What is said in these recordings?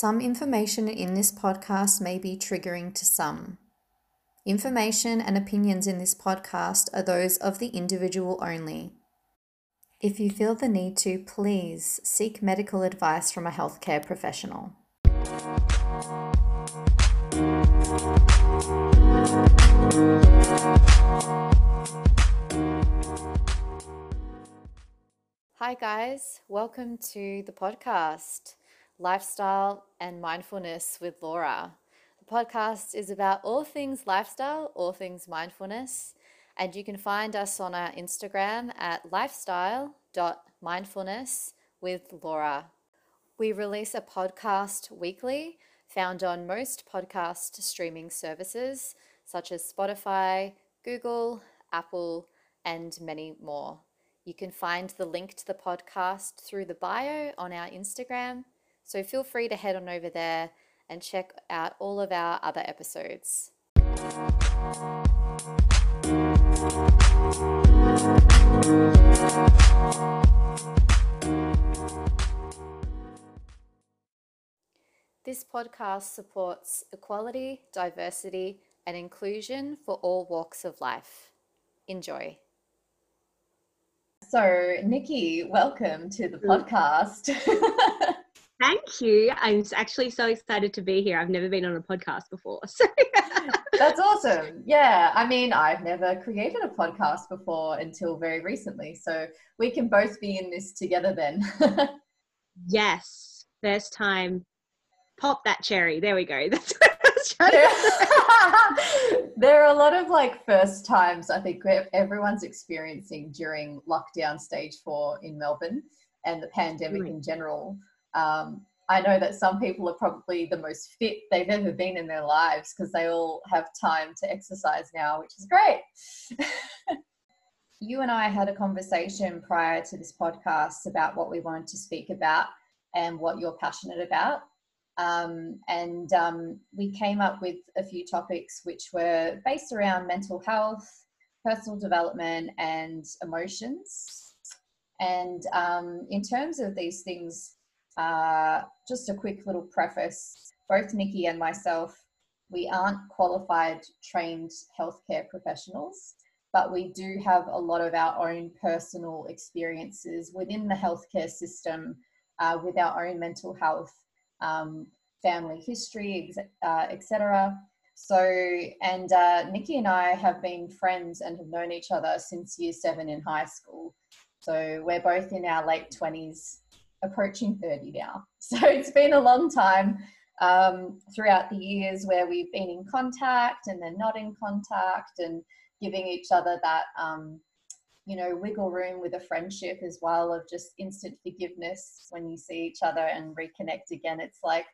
Some information in this podcast may be triggering to some. Information and opinions in this podcast are those of the individual only. If you feel the need to, please seek medical advice from a healthcare professional. Hi, guys. Welcome to the podcast, Lifestyle and Mindfulness with Laura. The podcast is about all things lifestyle, all things mindfulness, and you can find us on our Instagram at lifestyle.mindfulness with Laura. We release a podcast weekly found on most podcast streaming services such as Spotify, Google, Apple, and many more. You can find the link to the podcast through the bio on our Instagram. So feel free to head on over there and check out all of our other episodes. This podcast supports equality, diversity, and inclusion for all walks of life. Enjoy. So, Nikki, welcome to the podcast. Thank you. I'm actually so excited to be here. I've never been on a podcast before. So That's awesome. Yeah. I mean, I've never created a podcast before until very recently. So we can both be in this together then. yes. First time. Pop that cherry. There we go. That's what I was trying to there are a lot of like first times I think everyone's experiencing during lockdown stage four in Melbourne and the pandemic in general. Um, I know that some people are probably the most fit they've ever been in their lives because they all have time to exercise now, which is great. you and I had a conversation prior to this podcast about what we wanted to speak about and what you're passionate about. Um, and um, we came up with a few topics which were based around mental health, personal development, and emotions. And um, in terms of these things, uh, just a quick little preface both Nikki and myself, we aren't qualified trained healthcare professionals, but we do have a lot of our own personal experiences within the healthcare system uh, with our own mental health um, family history, uh, etc. So, and uh, Nikki and I have been friends and have known each other since year seven in high school. So, we're both in our late 20s, approaching 30 now. So, it's been a long time um, throughout the years where we've been in contact and then not in contact and giving each other that. Um, you know, wiggle room with a friendship as well of just instant forgiveness when you see each other and reconnect again. It's like,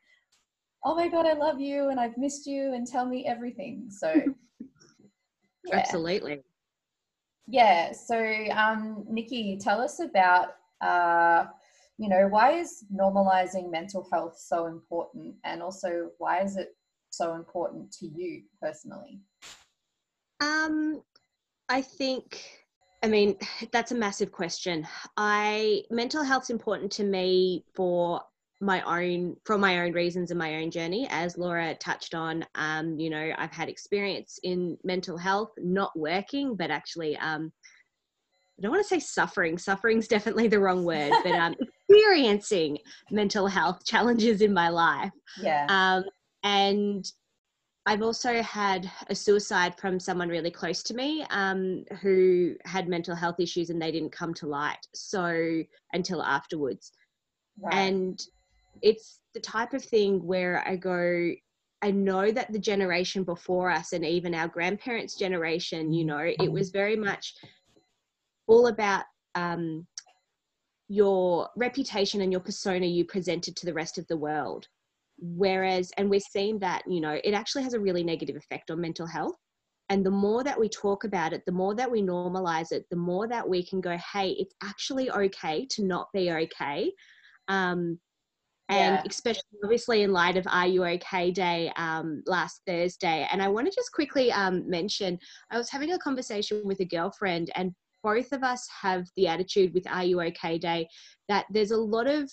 oh my god i love you and i've missed you and tell me everything so yeah. absolutely yeah so um, nikki tell us about uh, you know why is normalizing mental health so important? And also why is it so important to you personally? Um i think I mean, that's a massive question. I mental health's important to me for my own for my own reasons and my own journey. As laura touched on um, you know i've had experience in mental health not working but actually um, i don't want to say suffering. Suffering's definitely the wrong word but um, experiencing mental health challenges in my life yeah um, and I've also had a suicide from someone really close to me um, who had mental health issues and they didn't come to light so until afterwards. Right. And it's the type of thing where I go, I know that the generation before us and even our grandparents' generation, you know, it was very much all about um, your reputation and your persona you presented to the rest of the world. Whereas, and we're seeing that, you know, it actually has a really negative effect on mental health. And the more that we talk about it, the more that we normalize it, the more that we can go, hey, it's actually okay to not be okay. Um, and yeah. especially obviously in light of Are You OK Day um, last Thursday. And I want to just quickly um, mention I was having a conversation with a girlfriend, and both of us have the attitude with Are You OK Day that there's a lot of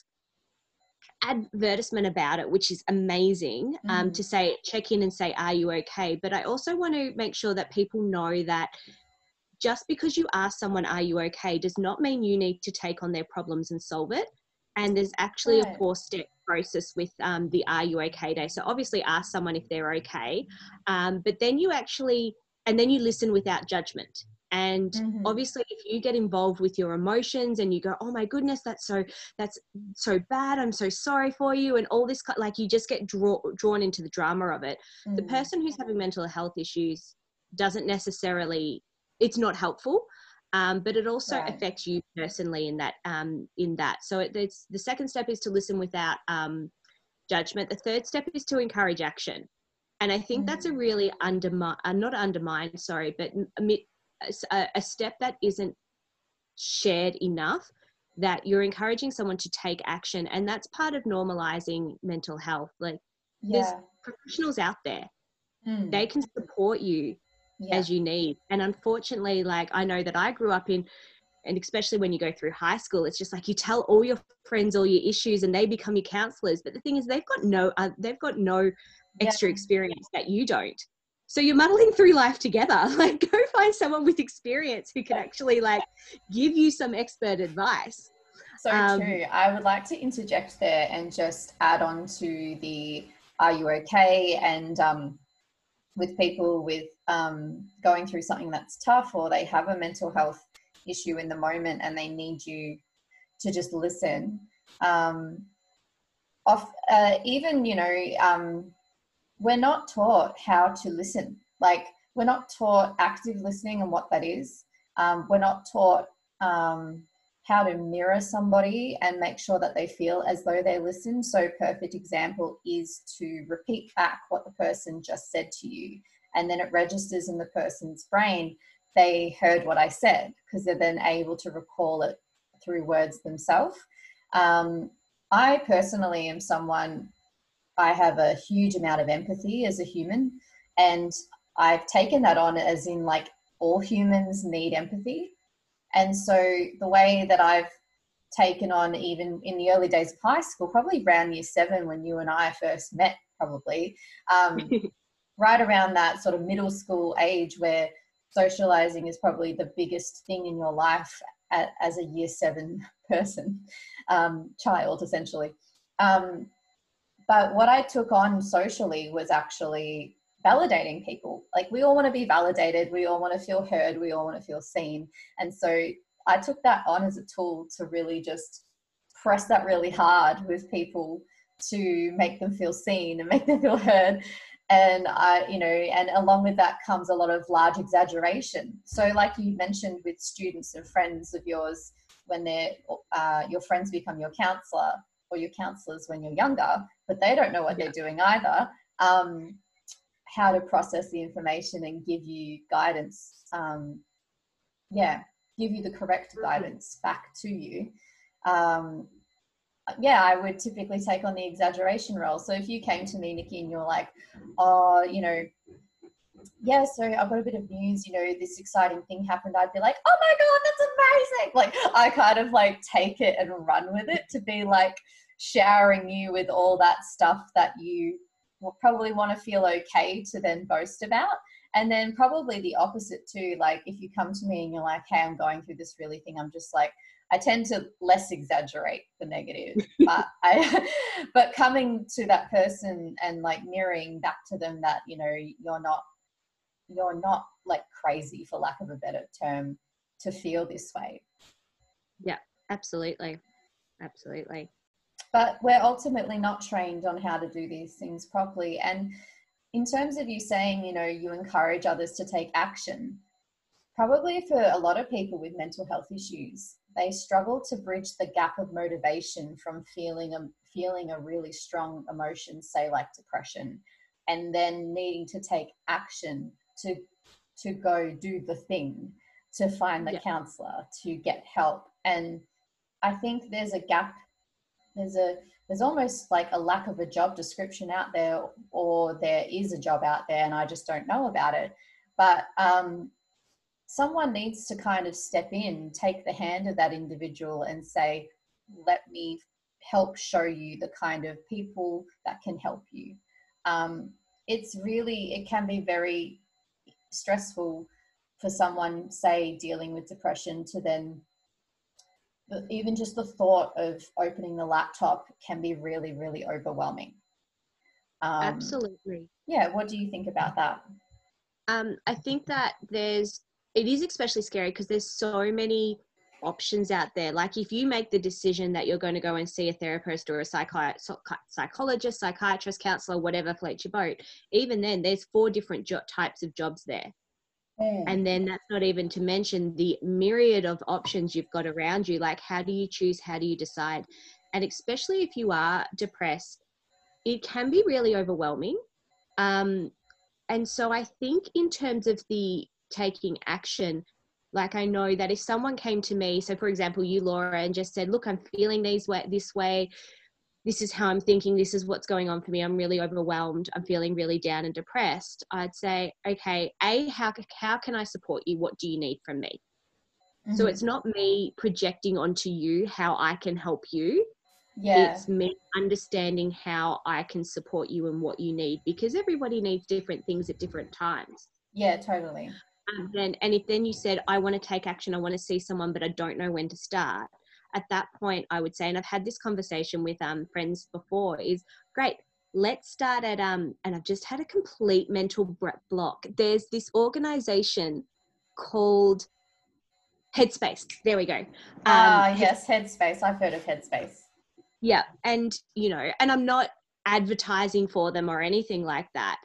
advertisement about it, which is amazing um, Mm. to say, check in and say, Are you okay? But I also want to make sure that people know that just because you ask someone, Are you okay? does not mean you need to take on their problems and solve it. And there's actually a four step process with um, the Are You Okay Day. So obviously, ask someone if they're okay. Um, but then you actually, and then you listen without judgment. And Mhm. obviously, if you get involved with your emotions and you go, "Oh my goodness, that's so that's so bad. I'm so sorry for you," and all this, like you just get draw, drawn into the drama of it. The Mm. person who's having mental health issues doesn't necessarily. It's not helpful, um, but it also Right. affects you personally in that. Um, in that, so it, it's the second step is to listen without um, judgment. The third step is to encourage action. And I think that's a Mm. really undermine, uh, not undermine, sorry, but m- a, a s- a, a step that isn't shared enough that you're encouraging someone to take action. And that's part of normalizing mental health. Like there's professionals out there, Mm. they can support you yeah. as you need. And unfortunately, like I know that I grew up in, and especially when you go through high school, it's just like you tell all your friends all your issues and they become your counselors. But the thing is, they've got no, uh, they've got no extra experience that you don't. So you're muddling through life together. Like go find someone with experience who can actually like give you some expert advice. So Um, true. I would like to interject there and just add on to the "Are you okay?" and um, with people with um, going through something that's tough or they have a mental health issue in the moment and they need you to just listen. Um, off, uh, even you know, um, we're not taught how to listen. Like we're not taught active listening and what that is. Um, we're not taught um, how to mirror somebody and make sure that they feel as though they listen. So, perfect example is to repeat back what the person just said to you, and then it registers in the person's brain. They heard what I said because they're then able to recall it through words themselves. Um, I personally am someone, I have a huge amount of empathy as a human, and I've taken that on as in like all humans need empathy. And so the way that I've taken on, even in the early days of high school, probably around year seven when you and I first met, probably, um, right around that sort of middle school age where socializing is probably the biggest thing in your life as a year seven person, um, child, essentially. Um, but what I took on socially was actually validating people. Like we all want to be validated, we all want to feel heard, we all want to feel seen. And so I took that on as a tool to really just press that really hard with people to make them feel seen and make them feel heard. And I, you know, and along with that comes a lot of large exaggeration. So, like you mentioned with students and friends of yours, when they're uh, your friends become your counselor or your counselors when you're younger, but they don't know what Yeah. they're doing either. Um, how to process the information and give you guidance. Um, yeah, give you the correct guidance back to you. Um, yeah, I would typically take on the exaggeration role. So if you came to me, Nikki, and you're like, oh, you know, yeah, so I've got a bit of news, you know, this exciting thing happened, I'd be like, oh my God, that's amazing. Like, I kind of like take it and run with it to be like showering you with all that stuff that you will probably want to feel okay to then boast about. And then probably the opposite too. Like, if you come to me and you're like, hey, I'm going through this really thing, I'm just like, I tend to less exaggerate the negative, but I, but coming to that person and like mirroring back to them that you know you're not, you're not like crazy for lack of a better term to feel this way. Yeah, absolutely. Absolutely. But we're ultimately not trained on how to do these things properly. And in terms of you saying, you know, you encourage others to take action, probably for a lot of people with mental health issues, they struggle to bridge the gap of motivation from feeling a feeling a really strong emotion, say like depression, and then needing to take action to to go do the thing, to find the Yeah. counselor, to get help. And I think there's a gap. There's a there's almost like a lack of a job description out there, or there is a job out there, and I just don't know about it. But um, someone needs to kind of step in, take the hand of that individual, and say, "Let me help show you the kind of people that can help you. Um, it's really, it can be very stressful for someone, say, dealing with depression to then even just the thought of opening the laptop can be really, really overwhelming. Um, Absolutely. Yeah. What do you think about that? Um, I think that there's, it is especially scary because there's so many options out there. Like if you make the decision that you're going to go and see a therapist or a psychi- psychologist, psychiatrist, counselor, whatever floats your boat, even then there's four different jo- types of jobs there. Mm. And then that's not even to mention the myriad of options you've got around you. Like, how do you choose? How do you decide? And especially if you are depressed, it can be really overwhelming. Um, and so I think, in terms of the taking action, like I know that if someone came to me, so for example, you, Laura, and just said, Look, I'm feeling these way, this way, this is how I'm thinking, this is what's going on for me. I'm really overwhelmed. I'm feeling really down and depressed. I'd say, okay, A, how, how can I support you? What do you need from me? Mm-hmm. So it's not me projecting onto you how I can help you. Yeah. It's me understanding how I can support you and what you need because everybody needs different things at different times. Yeah, totally. And then, and if then you said, I want to take action, I want to see someone, but I don't know when to start, at that point, I would say, and I've had this conversation with um, friends before, is great. Let's start at um, and I've just had a complete mental block. There's this organization called Headspace. There we go. Ah, um, uh, yes, Headspace. I've heard of Headspace. Yeah, and you know, and I'm not advertising for them or anything like that,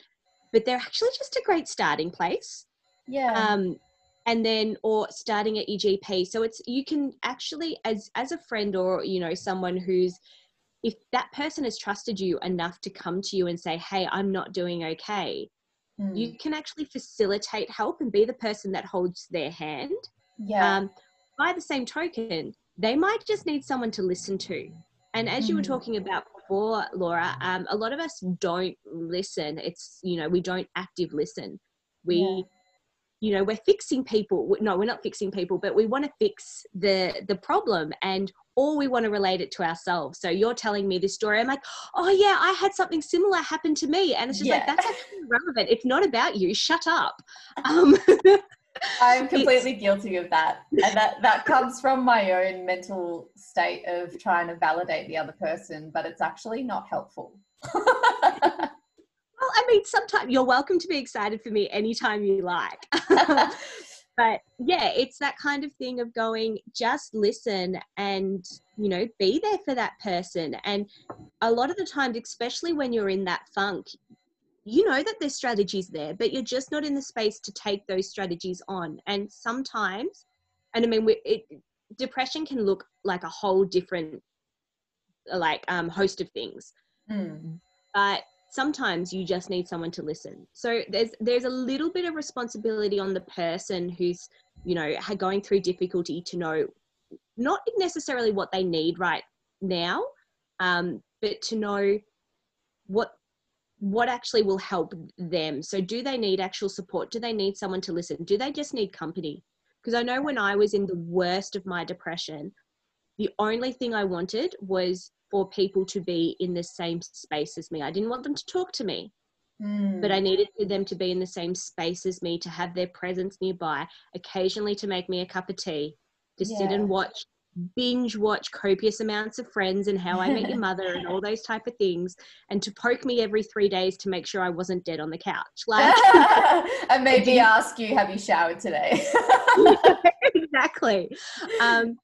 but they're actually just a great starting place. Yeah. Um, and then or starting at a GP so it's you can actually as as a friend or you know someone who's if that person has trusted you enough to come to you and say hey i'm not doing okay mm. you can actually facilitate help and be the person that holds their hand yeah um, by the same token they might just need someone to listen to and as mm. you were hmm. talking about before laura um, a lot of us don't listen it's you know we don't active listen we yeah you know we're fixing people. No we're not fixing people but we want to fix the the problem and or we want to relate it to ourselves. So you're telling me this story. I'm like oh yeah i had something similar happen to me. And it's just yeah. like that's actually relevant it's not about you. Shut up. Um, i'm completely guilty of that. And that that comes from my own mental state of trying to validate the other person but it's actually not helpful well, I mean, sometimes you're welcome to be excited for me anytime you like. but yeah, it's that kind of thing of going, just listen and, you know, be there for that person. And a lot of the times, especially when you're in that funk, you know that there's strategies there, but you're just not in the space to take those strategies on. And sometimes, and I mean, we, it, depression can look like a whole different, like, um, host of things. Mm. But sometimes you just need someone to listen. So there's there's a little bit of responsibility on the person who's you know going through difficulty to know not necessarily what they need right now um, but to know what what actually will help them. So do they need actual support? Do they need someone to listen? Do they just need company? Because i know when i was in the worst of my depression the only thing i wanted was for people to be in the same space as me. I didn't want them to talk to me, mm. but I needed them to be in the same space as me, to have their presence nearby, occasionally to make me a cup of tea, to yeah. sit and watch binge watch copious amounts of friends and how I met your mother and all those type of things and to poke me every three days to make sure I wasn't dead on the couch. Like and maybe ask you, have you showered today? exactly. Um,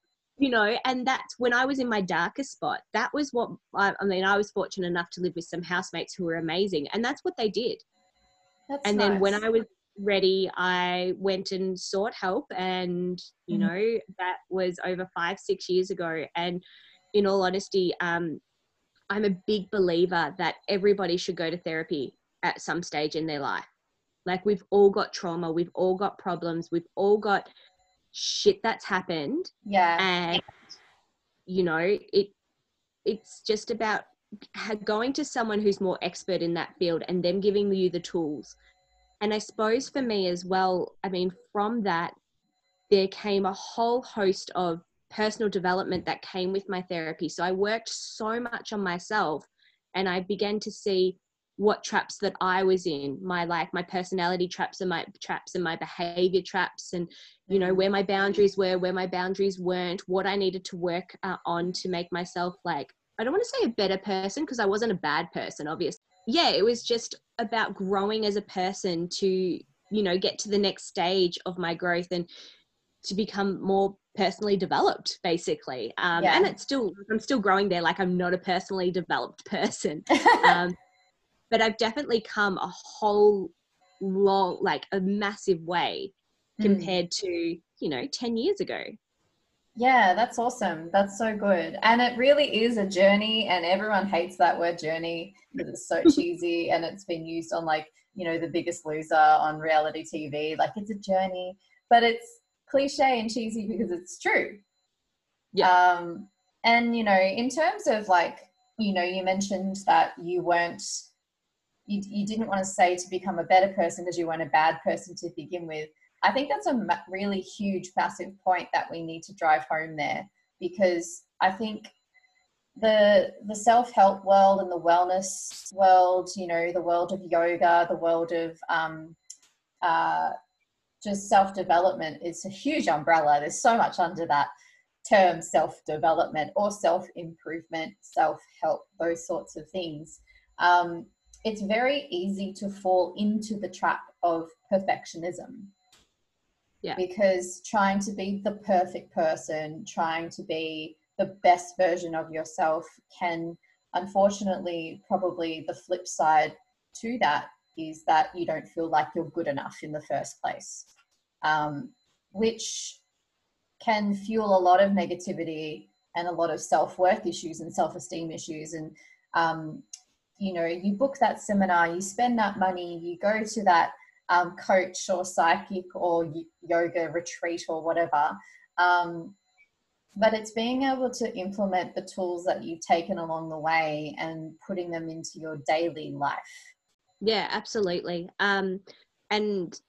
you know and that's when i was in my darkest spot that was what I, I, mean i was fortunate enough to live with some housemates who were amazing and that's what they did that's and nice. then when i was ready i went and sought help and you mm-hmm. know that was over five six years ago and in all honesty um, i'm a big believer that everybody should go to therapy at some stage in their life like we've all got trauma we've all got problems we've all got shit that's happened. Yeah. And you know it it's just about going to someone who's more expert in that field and them giving you the tools. And i suppose for me as well i mean from that there came a whole host of personal development that came with my therapy. So I worked so much on myself and I began to see what traps that I was in, my like my personality traps and my traps and my behavior traps, and you know where my boundaries were, where my boundaries weren't, what I needed to work uh, on to make myself like I don't want to say a better person because I wasn't a bad person, obviously. Yeah, it was just about growing as a person to you know get to the next stage of my growth and to become more personally developed basically um, yeah. and it's still i'm still growing there like i'm not a personally developed person um, but i've definitely come a whole long like a massive way hmm. compared mm. to you know 10 years ago yeah that's awesome that's so good and it really is a journey and everyone hates that word journey because it's so cheesy and it's been used on like you know the biggest loser on reality tv like it's a journey but it's cliche and cheesy because it's true. Yeah. Um, and you know, in terms of like, you know, you mentioned that you weren't, you, you didn't want to say to become a better person because you weren't a bad person to begin with. I think that's a really huge, massive point that we need to drive home there because I think the the self-help world and the wellness world you know the world of yoga the world of um, uh, just self development is a huge umbrella. There's so much under that term self development or self improvement, self help, those sorts of things. Um, it's very easy to fall into the trap of perfectionism. Yeah. Because trying to be the perfect person, trying to be the best version of yourself can unfortunately probably the flip side to that is that you don't feel like you're good enough in the first place um, which can fuel a lot of negativity and a lot of self-worth issues and self-esteem issues and um, you know you book that seminar you spend that money you go to that um, coach or psychic or yoga retreat or whatever um, but it's being able to implement the tools that you've taken along the way and putting them into your daily life yeah absolutely um, and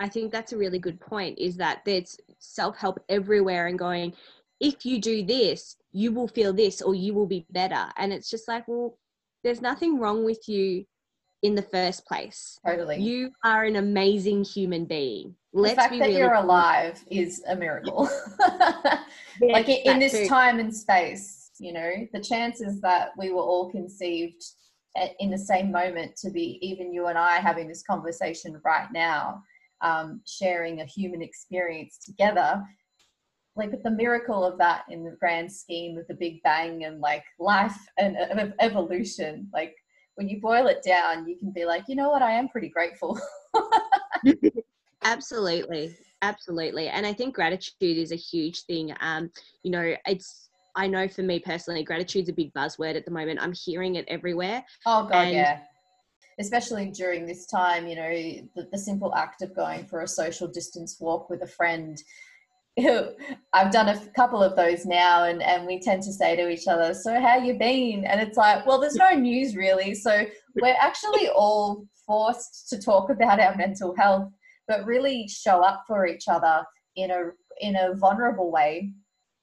I think that's a really good point is that there's self help everywhere and going, if you do this, you will feel this or you will be better. And it's just like, well, there's nothing wrong with you in the first place. Totally. You are an amazing human being. Let's the fact that really you're alive is a miracle. like in this too. time and space, you know, the chances that we were all conceived in the same moment to be even you and I having this conversation right now um, sharing a human experience together like the miracle of that in the grand scheme of the big bang and like life and evolution like when you boil it down you can be like you know what? I am pretty grateful. Absolutely. Absolutely. And i think gratitude is a huge thing. Um you know it's i know for me personally gratitude's a big buzzword at the moment. I'm hearing it everywhere. Oh god and yeah. Especially during this time, you know, the, the simple act of going for a social distance walk with a friend. I've done a couple of those now, and, and we tend to say to each other, So, how you been? And it's like, Well, there's no news really. So, we're actually all forced to talk about our mental health, but really show up for each other in a, in a vulnerable way.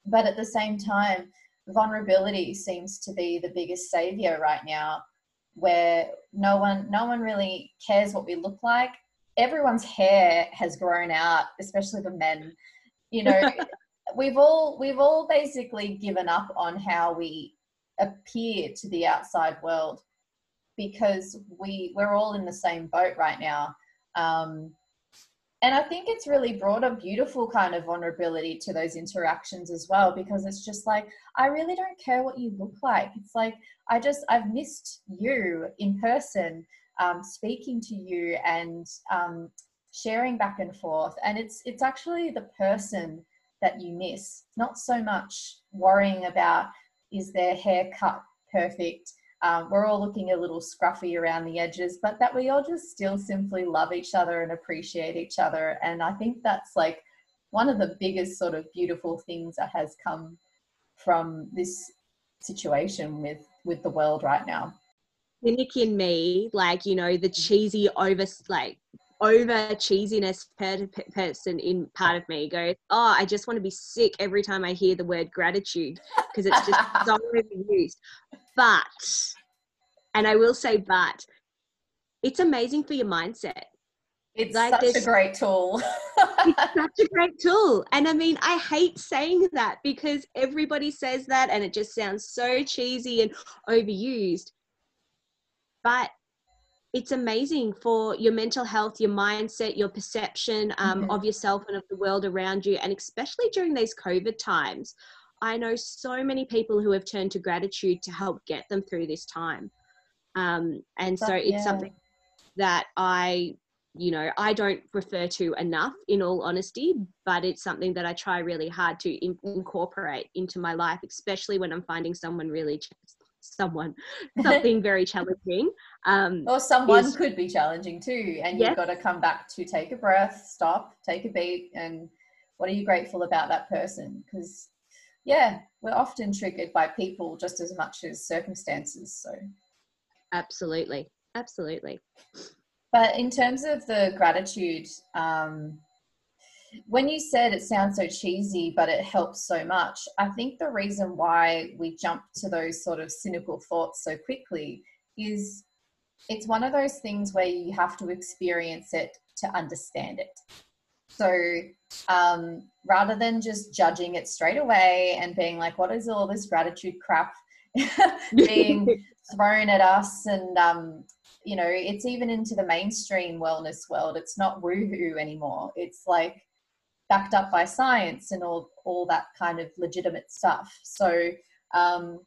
But at the same time, vulnerability seems to be the biggest savior right now where no one no one really cares what we look like everyone's hair has grown out especially the men you know we've all we've all basically given up on how we appear to the outside world because we we're all in the same boat right now. Um, and i think it's really brought a beautiful kind of vulnerability to those interactions as well because it's just like i really don't care what you look like. It's like i just i've missed you in person um, speaking to you and um, sharing back and forth and it's it's actually the person that you miss not so much worrying about is their hair cut perfect um, we're all looking a little scruffy around the edges, but that we all just still simply love each other and appreciate each other. And I think that's like one of the biggest sort of beautiful things that has come from this situation with with the world right now. Nick in me, like you know, the cheesy over like over cheesiness per- person in part of me goes, oh, I just want to be sick every time I hear the word gratitude because it's just so overused. But, and I will say, but it's amazing for your mindset. It's like such a great tool. it's such a great tool. And I mean, I hate saying that because everybody says that and it just sounds so cheesy and overused. But it's amazing for your mental health, your mindset, your perception um, mm-hmm. of yourself and of the world around you. And especially during these COVID times, I know so many people who have turned to gratitude to help get them through this time. Um, and so it's yeah. something that I, you know, I don't refer to enough in all honesty, but it's something that I try really hard to in- incorporate into my life, especially when I'm finding someone really someone something very challenging um, or someone is, could be challenging too and you've got to come back to take a breath stop take a beat and what are you grateful about that person? Because yeah we're often triggered by people just as much as circumstances so. Absolutely. Absolutely. But in terms of the gratitude um, when you said it sounds so cheesy, but it helps so much, I think the reason why we jump to those sort of cynical thoughts so quickly is it's one of those things where you have to experience it to understand it. So um, rather than just judging it straight away and being like, what is all this gratitude crap being thrown at us? And, um, you know, it's even into the mainstream wellness world. It's not woohoo anymore. It's like, backed up by science and all all that kind of legitimate stuff. So um,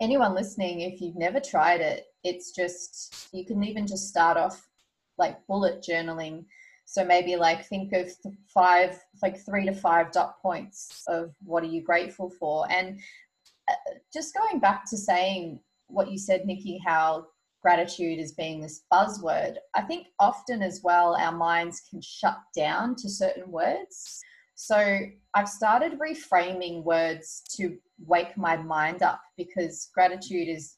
anyone listening, if you've never tried it, it's just you can even just start off like bullet journaling. So maybe like think of five, like three to five dot points of what are you grateful for, and uh, just going back to saying what you said, Nikki, how gratitude as being this buzzword, I think often as well our minds can shut down to certain words. So I've started reframing words to wake my mind up because gratitude is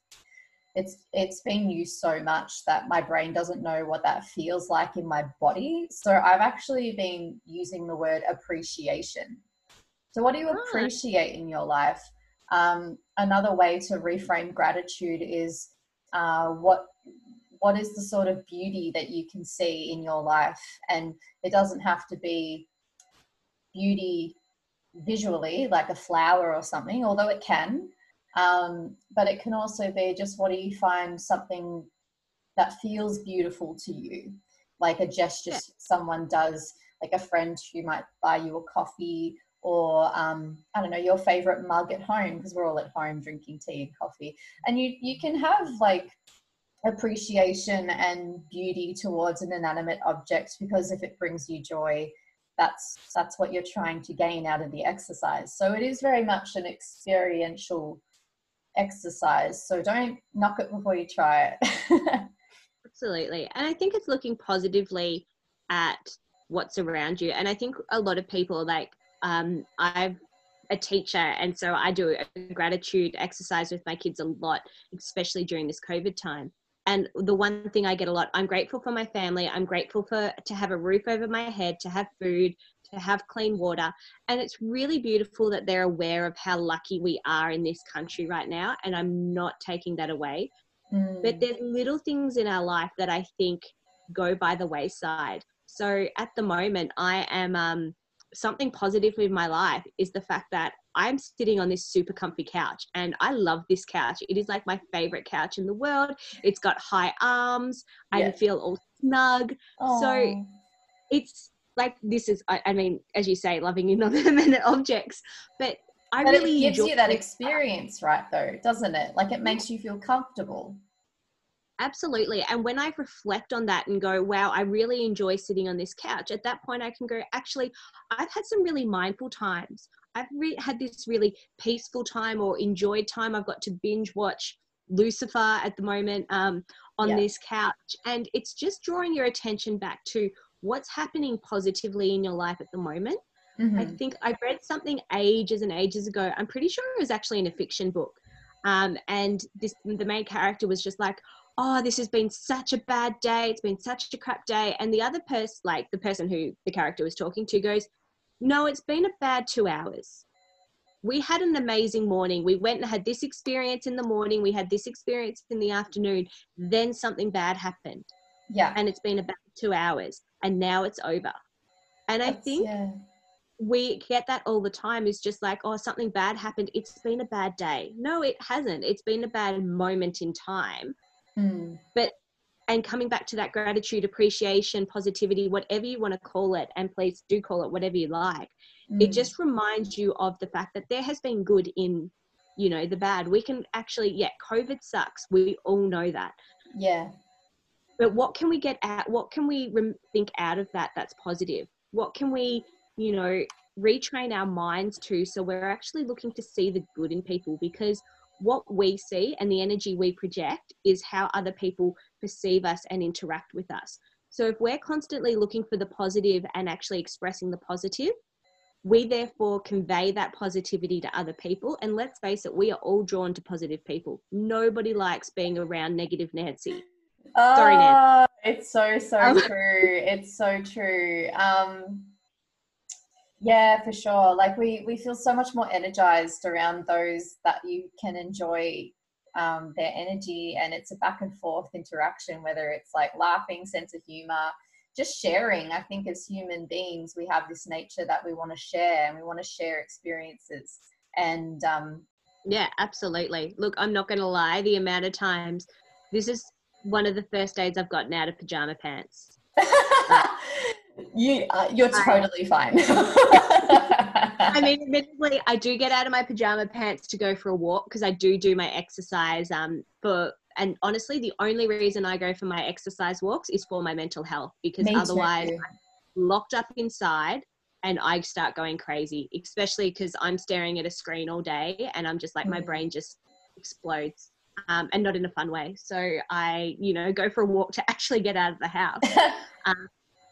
it's it's been used so much that my brain doesn't know what that feels like in my body. So I've actually been using the word appreciation. So what do you ah. appreciate in your life? Um, another way to reframe gratitude is uh, what what is the sort of beauty that you can see in your life and it doesn't have to be beauty visually like a flower or something although it can um, but it can also be just what do you find something that feels beautiful to you like a gesture yeah. someone does like a friend who might buy you a coffee or um, I don't know your favorite mug at home because we're all at home drinking tea and coffee, and you you can have like appreciation and beauty towards an inanimate object because if it brings you joy, that's that's what you're trying to gain out of the exercise. So it is very much an experiential exercise. So don't knock it before you try it. Absolutely, and I think it's looking positively at what's around you, and I think a lot of people like um, I've a teacher and so I do a gratitude exercise with my kids a lot, especially during this COVID time. And the one thing I get a lot, I'm grateful for my family. I'm grateful for to have a roof over my head, to have food, to have clean water. And it's really beautiful that they're aware of how lucky we are in this country right now. And I'm not taking that away. Mm. But there's little things in our life that I think go by the wayside. So at the moment, I am um, something positive with my life is the fact that I'm sitting on this super comfy couch and I love this couch. It is like my favorite couch in the world. It's got high arms. Yes. I feel all snug. Aww. So it's like this is I, I, mean, as you say, loving inanimate objects. But I but really it gives you that experience, right though, doesn't it? Like it makes you feel comfortable. Absolutely. And when I reflect on that and go, wow, I really enjoy sitting on this couch, at that point I can go, actually, I've had some really mindful times. I've re- had this really peaceful time or enjoyed time. I've got to binge watch Lucifer at the moment um, on yeah. this couch. And it's just drawing your attention back to what's happening positively in your life at the moment. Mm-hmm. I think I read something ages and ages ago. I'm pretty sure it was actually in a fiction book. Um, and this the main character was just like, oh, this has been such a bad day. It's been such a crap day. And the other person, like the person who the character was talking to, goes, no, it's been a bad two hours. We had an amazing morning. We went and had this experience in the morning. We had this experience in the afternoon. Then something bad happened. Yeah. And it's been about two hours. And now it's over. And I think yeah. we get that all the time is just like oh something bad happened it's been a bad day no it hasn't it's been a bad moment in time Mm. and coming back to that gratitude appreciation positivity whatever you want to call it and please do call it whatever you like it Mm. just reminds you of the fact that there has been good in you know the bad we can actually yeah covid sucks we all know that yeah. but what can we get at what can we rem- think out of that that's positive what can we you know retrain our minds to so we're actually looking to see the good in people because what we see and the energy we project is how other people perceive us and interact with us so if we're constantly looking for the positive and actually expressing the positive we therefore convey that positivity to other people and let's face it we are all drawn to positive people nobody likes being around negative nancy Sorry, Nan. Oh, it's so so Um, true. It's so true. Um, yeah, for sure. Like we we feel so much more energized around those that you can enjoy um, their energy, and it's a back and forth interaction. Whether it's like laughing, sense of humor, just sharing. I think as human beings, we have this nature that we want to share, and we want to share experiences. And um, Yeah, absolutely. Look, I'm not going to lie. The amount of times, this is one of the first days I've gotten out of pajama pants. you uh, you're totally fine. I mean, admittedly, I do get out of my pajama pants to go for a walk because I do do my exercise. Um, for and honestly, the only reason I go for my exercise walks is for my mental health because Me otherwise, too. I'm locked up inside and I start going crazy. Especially because I'm staring at a screen all day and I'm just like my Mm. brain just explodes. Um, and not in a fun way. So I, you know, go for a walk to actually get out of the house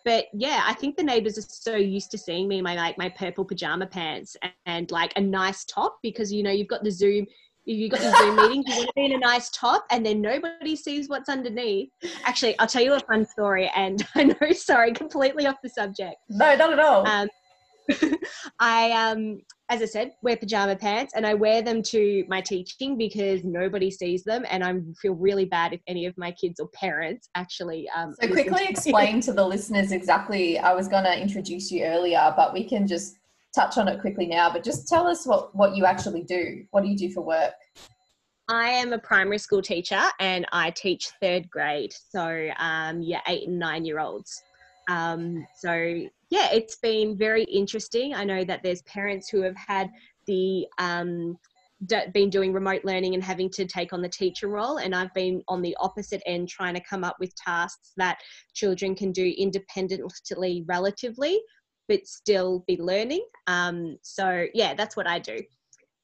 but yeah, I think the neighbors are so used to seeing me in my like my purple pajama pants and, and like a nice top because you know you've got the Zoom, you've got your Zoom meetings, you want to be in a nice top, and then nobody sees what's underneath. Actually, I'll tell you a fun story, and I know, sorry, completely off the subject. no, not at all. Um, I um as I said, wear pajama pants and I wear them to my teaching because nobody sees them and I feel really bad if any of my kids or parents actually um So quickly to- explain to the listeners exactly. I was going to introduce you earlier, but we can just touch on it quickly now. But just tell us what what you actually do. What do you do for work? I am a primary school teacher and I teach third grade. So, um, yeah, eight and nine year olds. Um, so, yeah, it's been very interesting. I know that there's parents who have had the um, d- been doing remote learning and having to take on the teacher role, and I've been on the opposite end trying to come up with tasks that children can do independently, relatively, but still be learning. Um, so, yeah, that's what I do.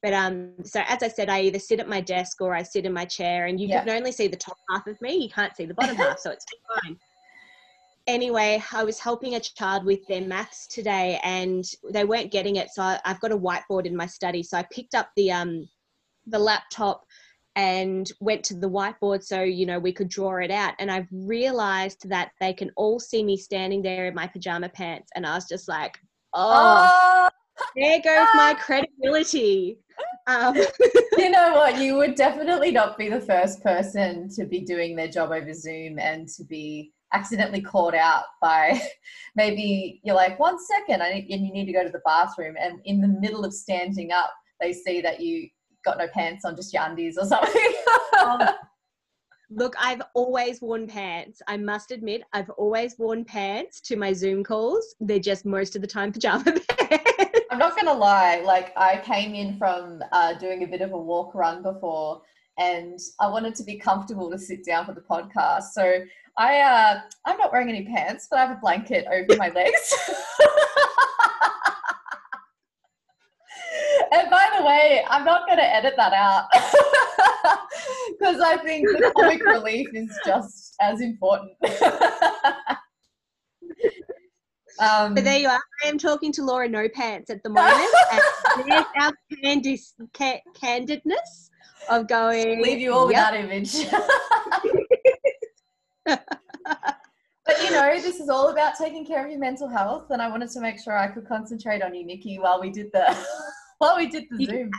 But um, so as I said, I either sit at my desk or I sit in my chair, and you Yeah. can only see the top half of me. You can't see the bottom half, so it's fine. Anyway, I was helping a child with their maths today, and they weren't getting it. So I, I've got a whiteboard in my study. So I picked up the um, the laptop and went to the whiteboard so you know we could draw it out. And I've realised that they can all see me standing there in my pajama pants, and I was just like, oh, Oh, there goes my credibility. Um, you know what? You would definitely not be the first person to be doing their job over Zoom and to be accidentally caught out by maybe you're like one second I need, and you need to go to the bathroom and in the middle of standing up they see that you got no pants on just your undies or something Look, I've always worn pants. I must admit, I've always worn pants to my Zoom calls. They're just most of the time pajama pants. I'm not gonna lie. Like I came in from uh, doing a bit of a walk run before, and I wanted to be comfortable to sit down for the podcast. So I, uh, I'm not wearing any pants, but I have a blanket over my legs. and by the way, I'm not gonna edit that out because I think the comic relief is just as important. um, But there you are. I am talking to Laura No Pants at the moment. and there's our candis, ca- candidness of going. leave you all with that image. but you know, this is all about taking care of your mental health, and I wanted to make sure I could concentrate on you, Nikki, while we did the while we did the Zoom.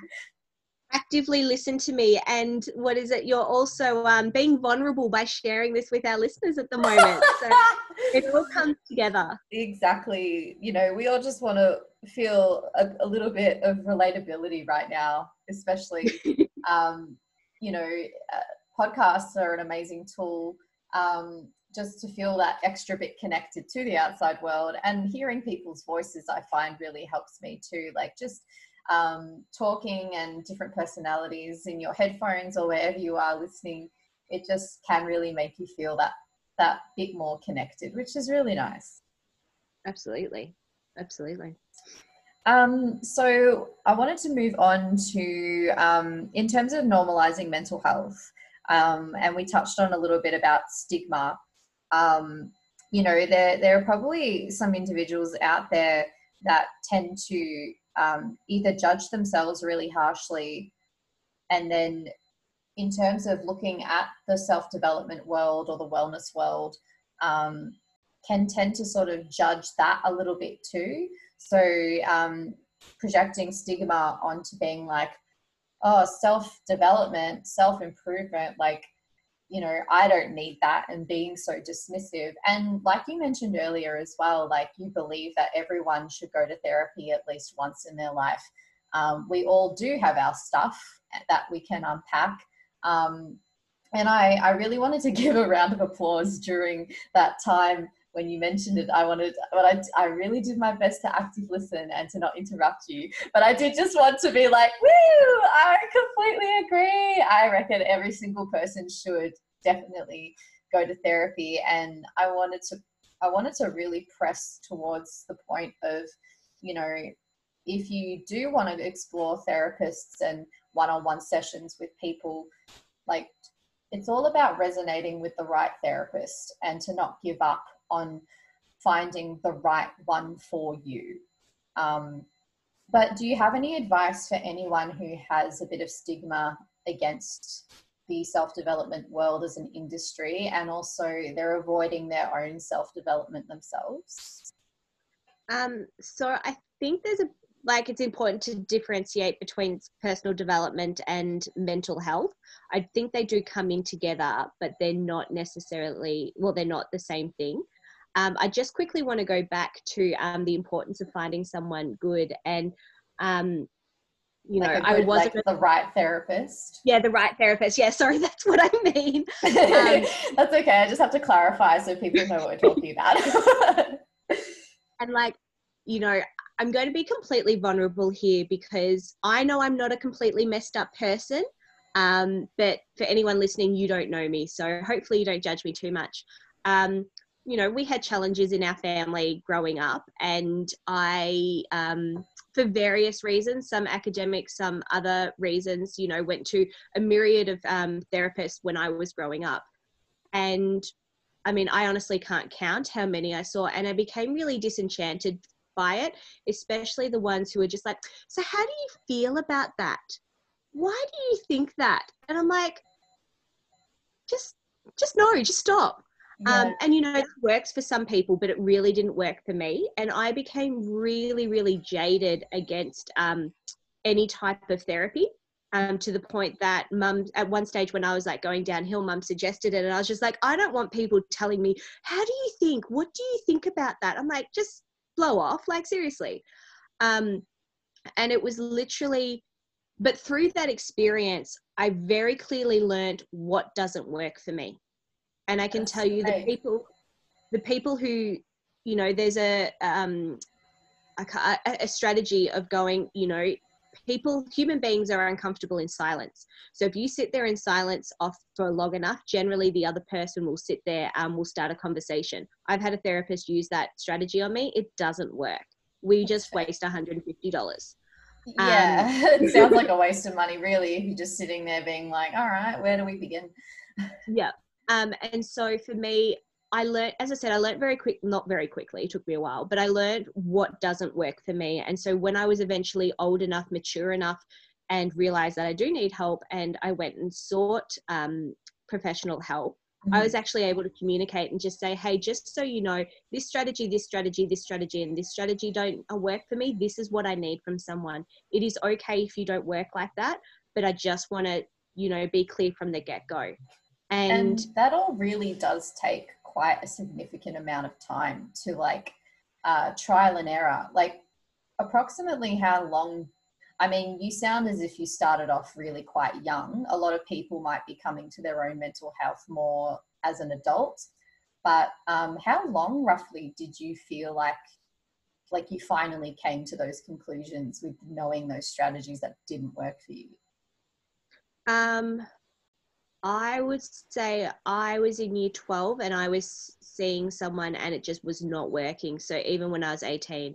Actively listen to me, and what is it? You're also um, being vulnerable by sharing this with our listeners at the moment. So it all comes together. Exactly. You know, we all just want to feel a, a little bit of relatability right now, especially. um, you know, uh, podcasts are an amazing tool. Um, just to feel that extra bit connected to the outside world and hearing people's voices i find really helps me too like just um, talking and different personalities in your headphones or wherever you are listening it just can really make you feel that that bit more connected which is really nice. Absolutely. Absolutely. Um, so i wanted to move on to um, in terms of normalizing mental health um, and we touched on a little bit about stigma. Um, you know, there there are probably some individuals out there that tend to um, either judge themselves really harshly, and then in terms of looking at the self development world or the wellness world, um, can tend to sort of judge that a little bit too. So um, projecting stigma onto being like, oh, self development, self improvement, like you know, I don't need that and being so dismissive. And like you mentioned earlier as well, like you believe that everyone should go to therapy at least once in their life. Um, we all do have our stuff that we can unpack. Um, and I, I really wanted to give a round of applause during that time when you mentioned it, I wanted, but I, I really did my best to active listen and to not interrupt you. But I did just want to be like, woo, I completely agree. I reckon every single person should definitely go to therapy. And I wanted to, I wanted to really press towards the point of, you know, if you do want to explore therapists and one-on-one sessions with people, like it's all about resonating with the right therapist and to not give up on finding the right one for you. Um, but do you have any advice for anyone who has a bit of stigma against the self development world as an industry and also they're avoiding their own self development themselves? Um, so I think there's a like it's important to differentiate between personal development and mental health. I think they do come in together, but they're not necessarily well, they're not the same thing. Um, I just quickly want to go back to um, the importance of finding someone good and um, you like know, good, I wasn't like the right therapist. Yeah, the right therapist. Yeah, sorry, that's what I mean. Um, that's okay. I just have to clarify so people know what we're talking about. and like, you know, I'm going to be completely vulnerable here because I know I'm not a completely messed up person. Um, but for anyone listening, you don't know me, so hopefully you don't judge me too much. Um, you know, we had challenges in our family growing up, and I, um, for various reasons, some academic, some other reasons, you know, went to a myriad of um, therapists when I was growing up. And I mean, I honestly can't count how many I saw, and I became really disenchanted by it, especially the ones who were just like, So, how do you feel about that? Why do you think that? And I'm like, just, just no, just stop Um, and you know, it works for some people, but it really didn't work for me. And I became really, really jaded against um, any type of therapy. Um, to the point that mum at one stage when I was like going downhill, mum suggested it, and I was just like, I don't want people telling me, how do you think? What do you think about that? I'm like, just blow off, like seriously. Um, and it was literally, but through that experience, I very clearly learned what doesn't work for me and i can That's tell you great. the people the people who you know there's a um a, a strategy of going you know people human beings are uncomfortable in silence. So if you sit there in silence off for long enough generally the other person will sit there and will start a conversation. I've had a therapist use that strategy on me. It doesn't work. We just waste $150 yeah um, it sounds like a waste of money really if you're just sitting there being like all right where do we begin? Yeah um, and so for me, I learned, as I said, I learned very quick, not very quickly, it took me a while, but I learned what doesn't work for me. And so when I was eventually old enough, mature enough, and realized that I do need help, and I went and sought um, professional help, mm-hmm. I was actually able to communicate and just say, hey, just so you know, this strategy, this strategy, this strategy, and this strategy don't uh, work for me. This is what I need from someone. It is okay if you don't work like that, but I just want to, you know, be clear from the get go. And, and that all really does take quite a significant amount of time to like uh, trial and error. Like, approximately how long I mean, you sound as if you started off really quite young. A lot of people might be coming to their own mental health more as an adult. But um, how long roughly did you feel like like you finally came to those conclusions with knowing those strategies that didn't work for you? Um, I would say I was in year 12 and I was seeing someone and it just was not working. So even when I was 18, I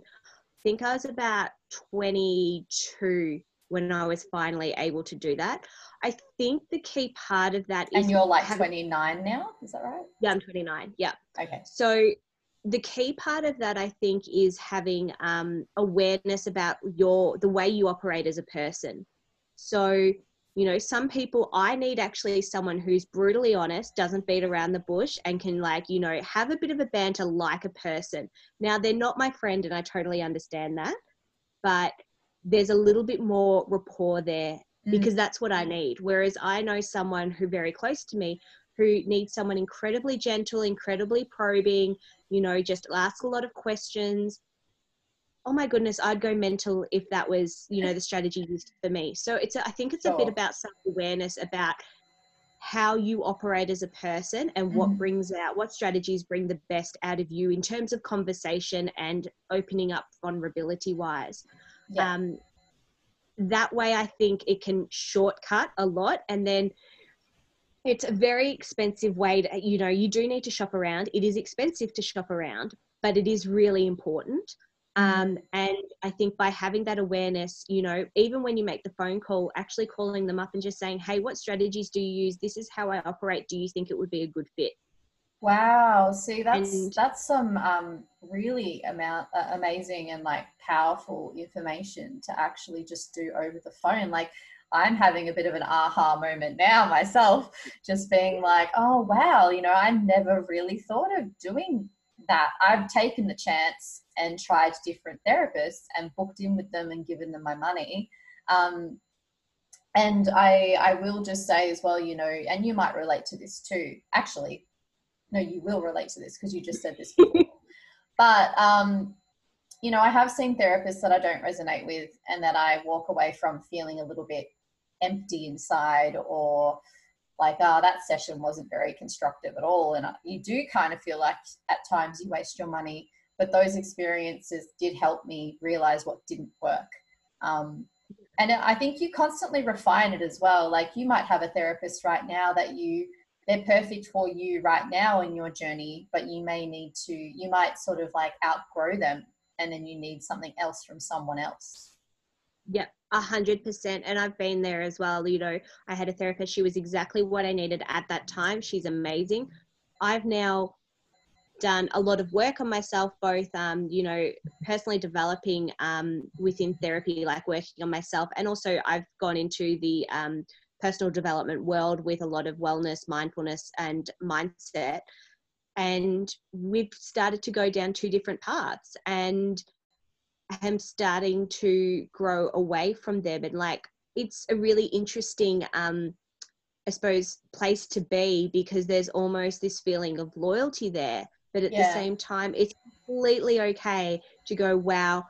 think I was about 22 when I was finally able to do that. I think the key part of that is. And you're like 29 now, is that right? Yeah, I'm 29. Yeah. Okay. So the key part of that, I think, is having um, awareness about your the way you operate as a person. So you know some people i need actually someone who's brutally honest doesn't beat around the bush and can like you know have a bit of a banter like a person now they're not my friend and i totally understand that but there's a little bit more rapport there mm. because that's what i need whereas i know someone who very close to me who needs someone incredibly gentle incredibly probing you know just ask a lot of questions oh my goodness, I'd go mental if that was, you know, the strategy used for me. So it's, a, I think it's a bit about self awareness about how you operate as a person and what mm-hmm. brings out, what strategies bring the best out of you in terms of conversation and opening up vulnerability wise. Yeah. Um, that way, I think it can shortcut a lot. And then it's a very expensive way to, you know, you do need to shop around. It is expensive to shop around, but it is really important. Um, and I think by having that awareness, you know, even when you make the phone call, actually calling them up and just saying, hey, what strategies do you use? This is how I operate. Do you think it would be a good fit? Wow. See, that's and, that's some um, really amount uh, amazing and like powerful information to actually just do over the phone. Like I'm having a bit of an aha moment now myself, just being like, oh wow, you know, I never really thought of doing that. I've taken the chance and tried different therapists and booked in with them and given them my money. Um, and I, I will just say as well, you know, and you might relate to this too. Actually, no, you will relate to this because you just said this. Before. but um, you know, I have seen therapists that I don't resonate with, and that I walk away from feeling a little bit empty inside, or like, oh, that session wasn't very constructive at all. And you do kind of feel like at times you waste your money but those experiences did help me realize what didn't work. Um, and I think you constantly refine it as well. Like you might have a therapist right now that you they're perfect for you right now in your journey, but you may need to you might sort of like outgrow them, and then you need something else from someone else. Yeah, a hundred percent. And I've been there as well. You know, I had a therapist. She was exactly what I needed at that time. She's amazing. I've now done a lot of work on myself, both, um, you know, personally developing um, within therapy, like working on myself, and also I've gone into the um, personal development world with a lot of wellness, mindfulness, and mindset. And we've started to go down two different paths, and I'm starting to grow away from them. And like, it's a really interesting um, I suppose, place to be because there's almost this feeling of loyalty there but at yeah. the same time it's completely okay to go wow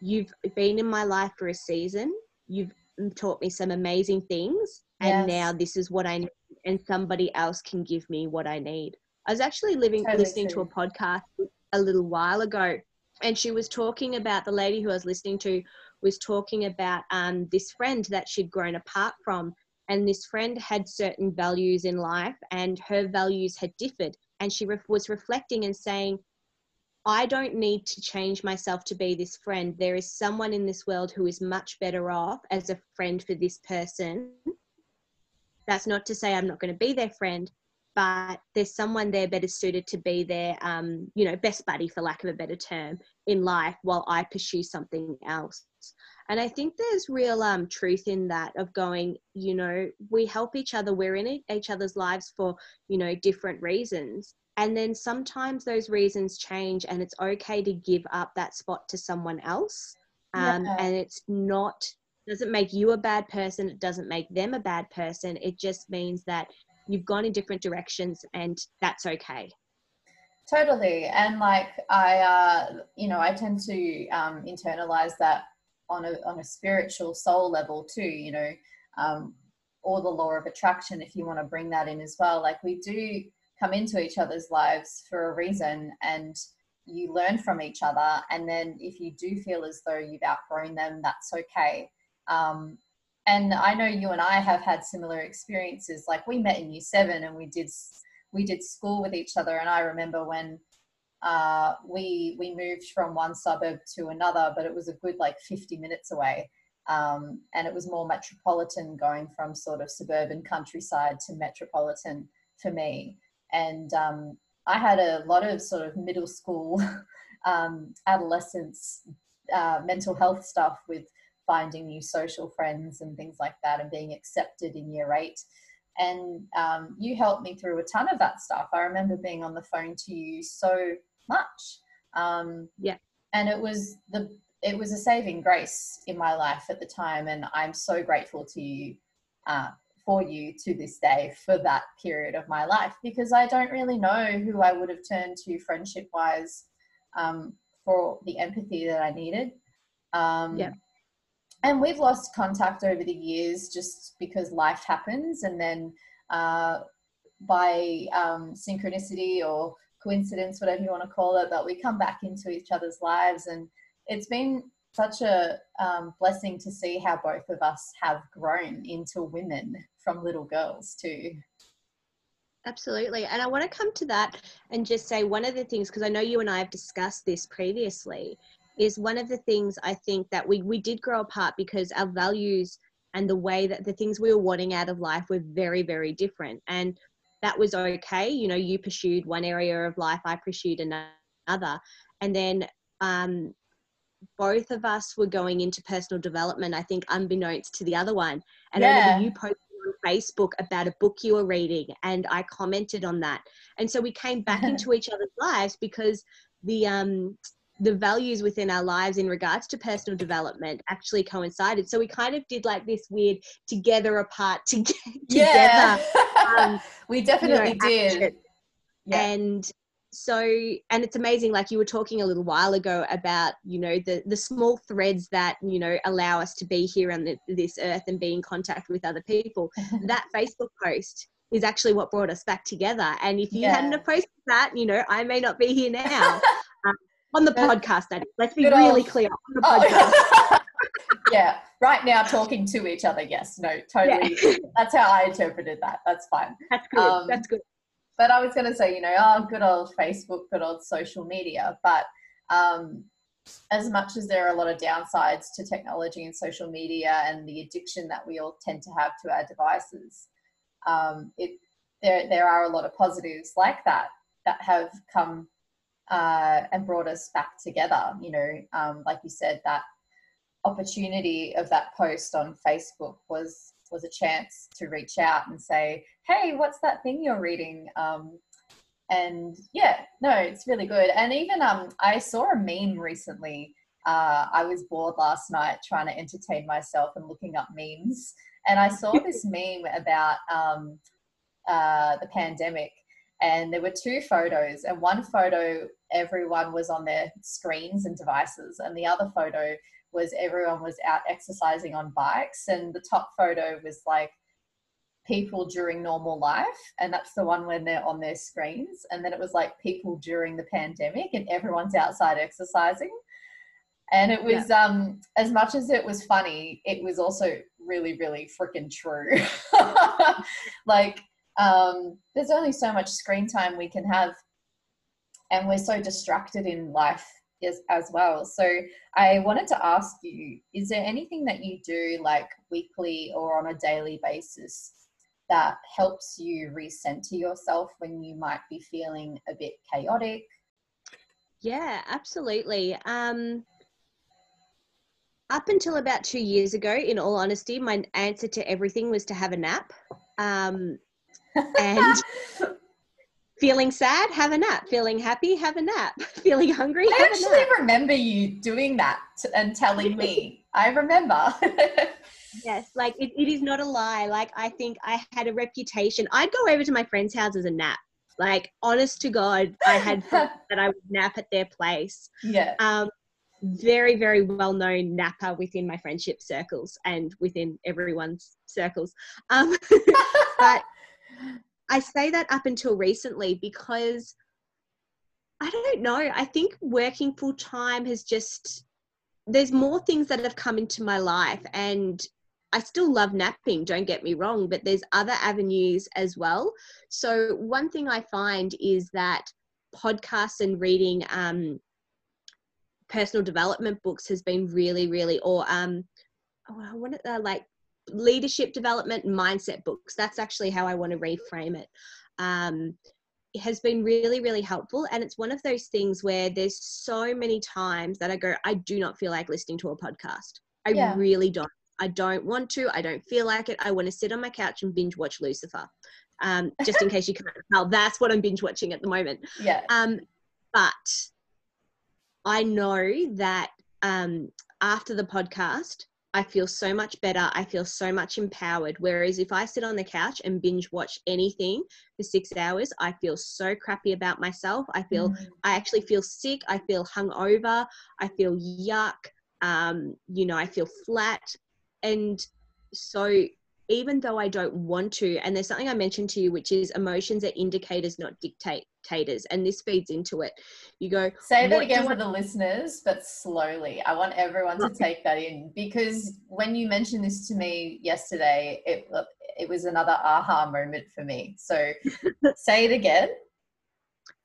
you've been in my life for a season you've taught me some amazing things and yes. now this is what i need and somebody else can give me what i need i was actually living totally listening true. to a podcast a little while ago and she was talking about the lady who i was listening to was talking about um, this friend that she'd grown apart from and this friend had certain values in life and her values had differed and she was reflecting and saying I don't need to change myself to be this friend. There is someone in this world who is much better off as a friend for this person. That's not to say I'm not going to be their friend, but there's someone there better suited to be their, um, you know, best buddy, for lack of a better term, in life while I pursue something else. And I think there's real um, truth in that of going, you know, we help each other, we're in each other's lives for, you know, different reasons. And then sometimes those reasons change, and it's okay to give up that spot to someone else. Um, yeah. And it's not, doesn't make you a bad person, it doesn't make them a bad person. It just means that you've gone in different directions, and that's okay. Totally. And like i uh you know i tend to um internalize that on a on a spiritual soul level too you know um or the law of attraction if you want to bring that in as well. Like we do come into each other's lives for a reason and you learn from each other. And then if you do feel as though you've outgrown them that's okay. Um, and i know you and i have had similar experiences. Like we met in year seven and we did we did school with each other. And i remember when uh, we we moved from one suburb to another but it was a good like 50 minutes away. Um, and it was more metropolitan going from sort of suburban countryside to metropolitan for me. And um, i had a lot of sort of middle school um, adolescence uh, mental health stuff with finding new social friends and things like that and being accepted in year eight and um, you helped me through a ton of that stuff. I remember being on the phone to you so much. Um, yeah, and it was the it was a saving grace in my life at the time, and I'm so grateful to you uh, for you to this day for that period of my life because I don't really know who I would have turned to friendship wise um, for the empathy that I needed. Um, yeah and we've lost contact over the years just because life happens and then uh, by um, synchronicity or coincidence whatever you want to call it but we come back into each other's lives and it's been such a um, blessing to see how both of us have grown into women from little girls too Absolutely. And I want to come to that and just say one of the things, because I know you and I have discussed this previously, is one of the things I think that we, we did grow apart because our values and the way that the things we were wanting out of life were very, very different. And that was okay. You know, you pursued one area of life, I pursued another. And then um, both of us were going into personal development, I think, unbeknownst to the other one. And yeah. I remember you posted on Facebook about a book you were reading, and I commented on that. And so we came back into each other's lives because the um the values within our lives in regards to personal development actually coincided. So we kind of did like this weird together apart to together. Yeah. um, we definitely you know, did. Yeah. And so and it's amazing like you were talking a little while ago about you know the the small threads that you know allow us to be here on the, this earth and be in contact with other people that facebook post is actually what brought us back together and if you yeah. hadn't have posted that you know i may not be here now on the podcast, Eddie. Let's be really old. clear on the oh. podcast. yeah, right now talking to each other. Yes, no, totally. Yeah. That's how I interpreted that. That's fine. That's good. Um, That's good. But I was going to say, you know, oh, good old Facebook, good old social media. But um, as much as there are a lot of downsides to technology and social media and the addiction that we all tend to have to our devices, um, it there there are a lot of positives like that that have come uh, and brought us back together. You know, um, like you said, that opportunity of that post on Facebook was was a chance to reach out and say, "Hey, what's that thing you're reading?" Um, and yeah, no, it's really good. And even um, I saw a meme recently. Uh, I was bored last night trying to entertain myself and looking up memes, and I saw this meme about um, uh, the pandemic and there were two photos and one photo everyone was on their screens and devices and the other photo was everyone was out exercising on bikes and the top photo was like people during normal life and that's the one when they're on their screens and then it was like people during the pandemic and everyone's outside exercising and it was yeah. um as much as it was funny it was also really really freaking true like um, there's only so much screen time we can have and we're so distracted in life as, as well. So i wanted to ask you is there anything that you do like weekly or on a daily basis that helps you recenter yourself when you might be feeling a bit chaotic? Yeah absolutely. Um up until about two years ago, in all honesty, my answer to everything was to have a nap. Um, and feeling sad, have a nap. Feeling happy, have a nap. Feeling hungry, I actually remember you doing that and telling me. I remember. yes, like it, it is not a lie. Like I think I had a reputation. I'd go over to my friends' houses and nap. Like honest to God, I had that I would nap at their place. Yeah. Um, very, very well known napper within my friendship circles and within everyone's circles. Um, but I say that up until recently because I don't know. I think working full time has just, there's more things that have come into my life and I still love napping, don't get me wrong, but there's other avenues as well. So, one thing I find is that podcasts and reading um, personal development books has been really, really, or um, oh, I want to uh, like leadership development mindset books. That's actually how I want to reframe it. Um, it has been really, really helpful. And it's one of those things where there's so many times that I go, I do not feel like listening to a podcast. I yeah. really don't. I don't want to. I don't feel like it. I want to sit on my couch and binge watch Lucifer. Um, just in case you can't tell, that's what I'm binge watching at the moment. Yeah. Um, but I know that um, after the podcast, I feel so much better. I feel so much empowered. Whereas if I sit on the couch and binge watch anything for six hours, I feel so crappy about myself. I feel, mm. I actually feel sick. I feel hungover. I feel yuck. Um, you know, I feel flat. And so even though I don't want to, and there's something I mentioned to you, which is emotions are indicators, not dictators, and this feeds into it. You go, say that again for I- the listeners, but slowly. I want everyone to take that in because when you mentioned this to me yesterday, it it was another aha moment for me. So say it again.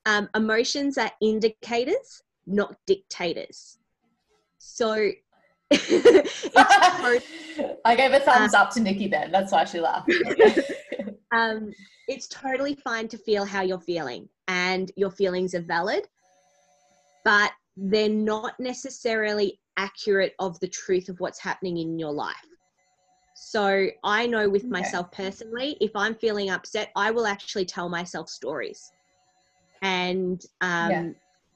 Um, emotions are indicators, not dictators. So I gave a thumbs uh, up to Nikki then. That's why she laughed. um, it's totally fine to feel how you're feeling, and your feelings are valid, but they're not necessarily accurate of the truth of what's happening in your life. So I know with myself personally, if I'm feeling upset, I will actually tell myself stories. And um, yeah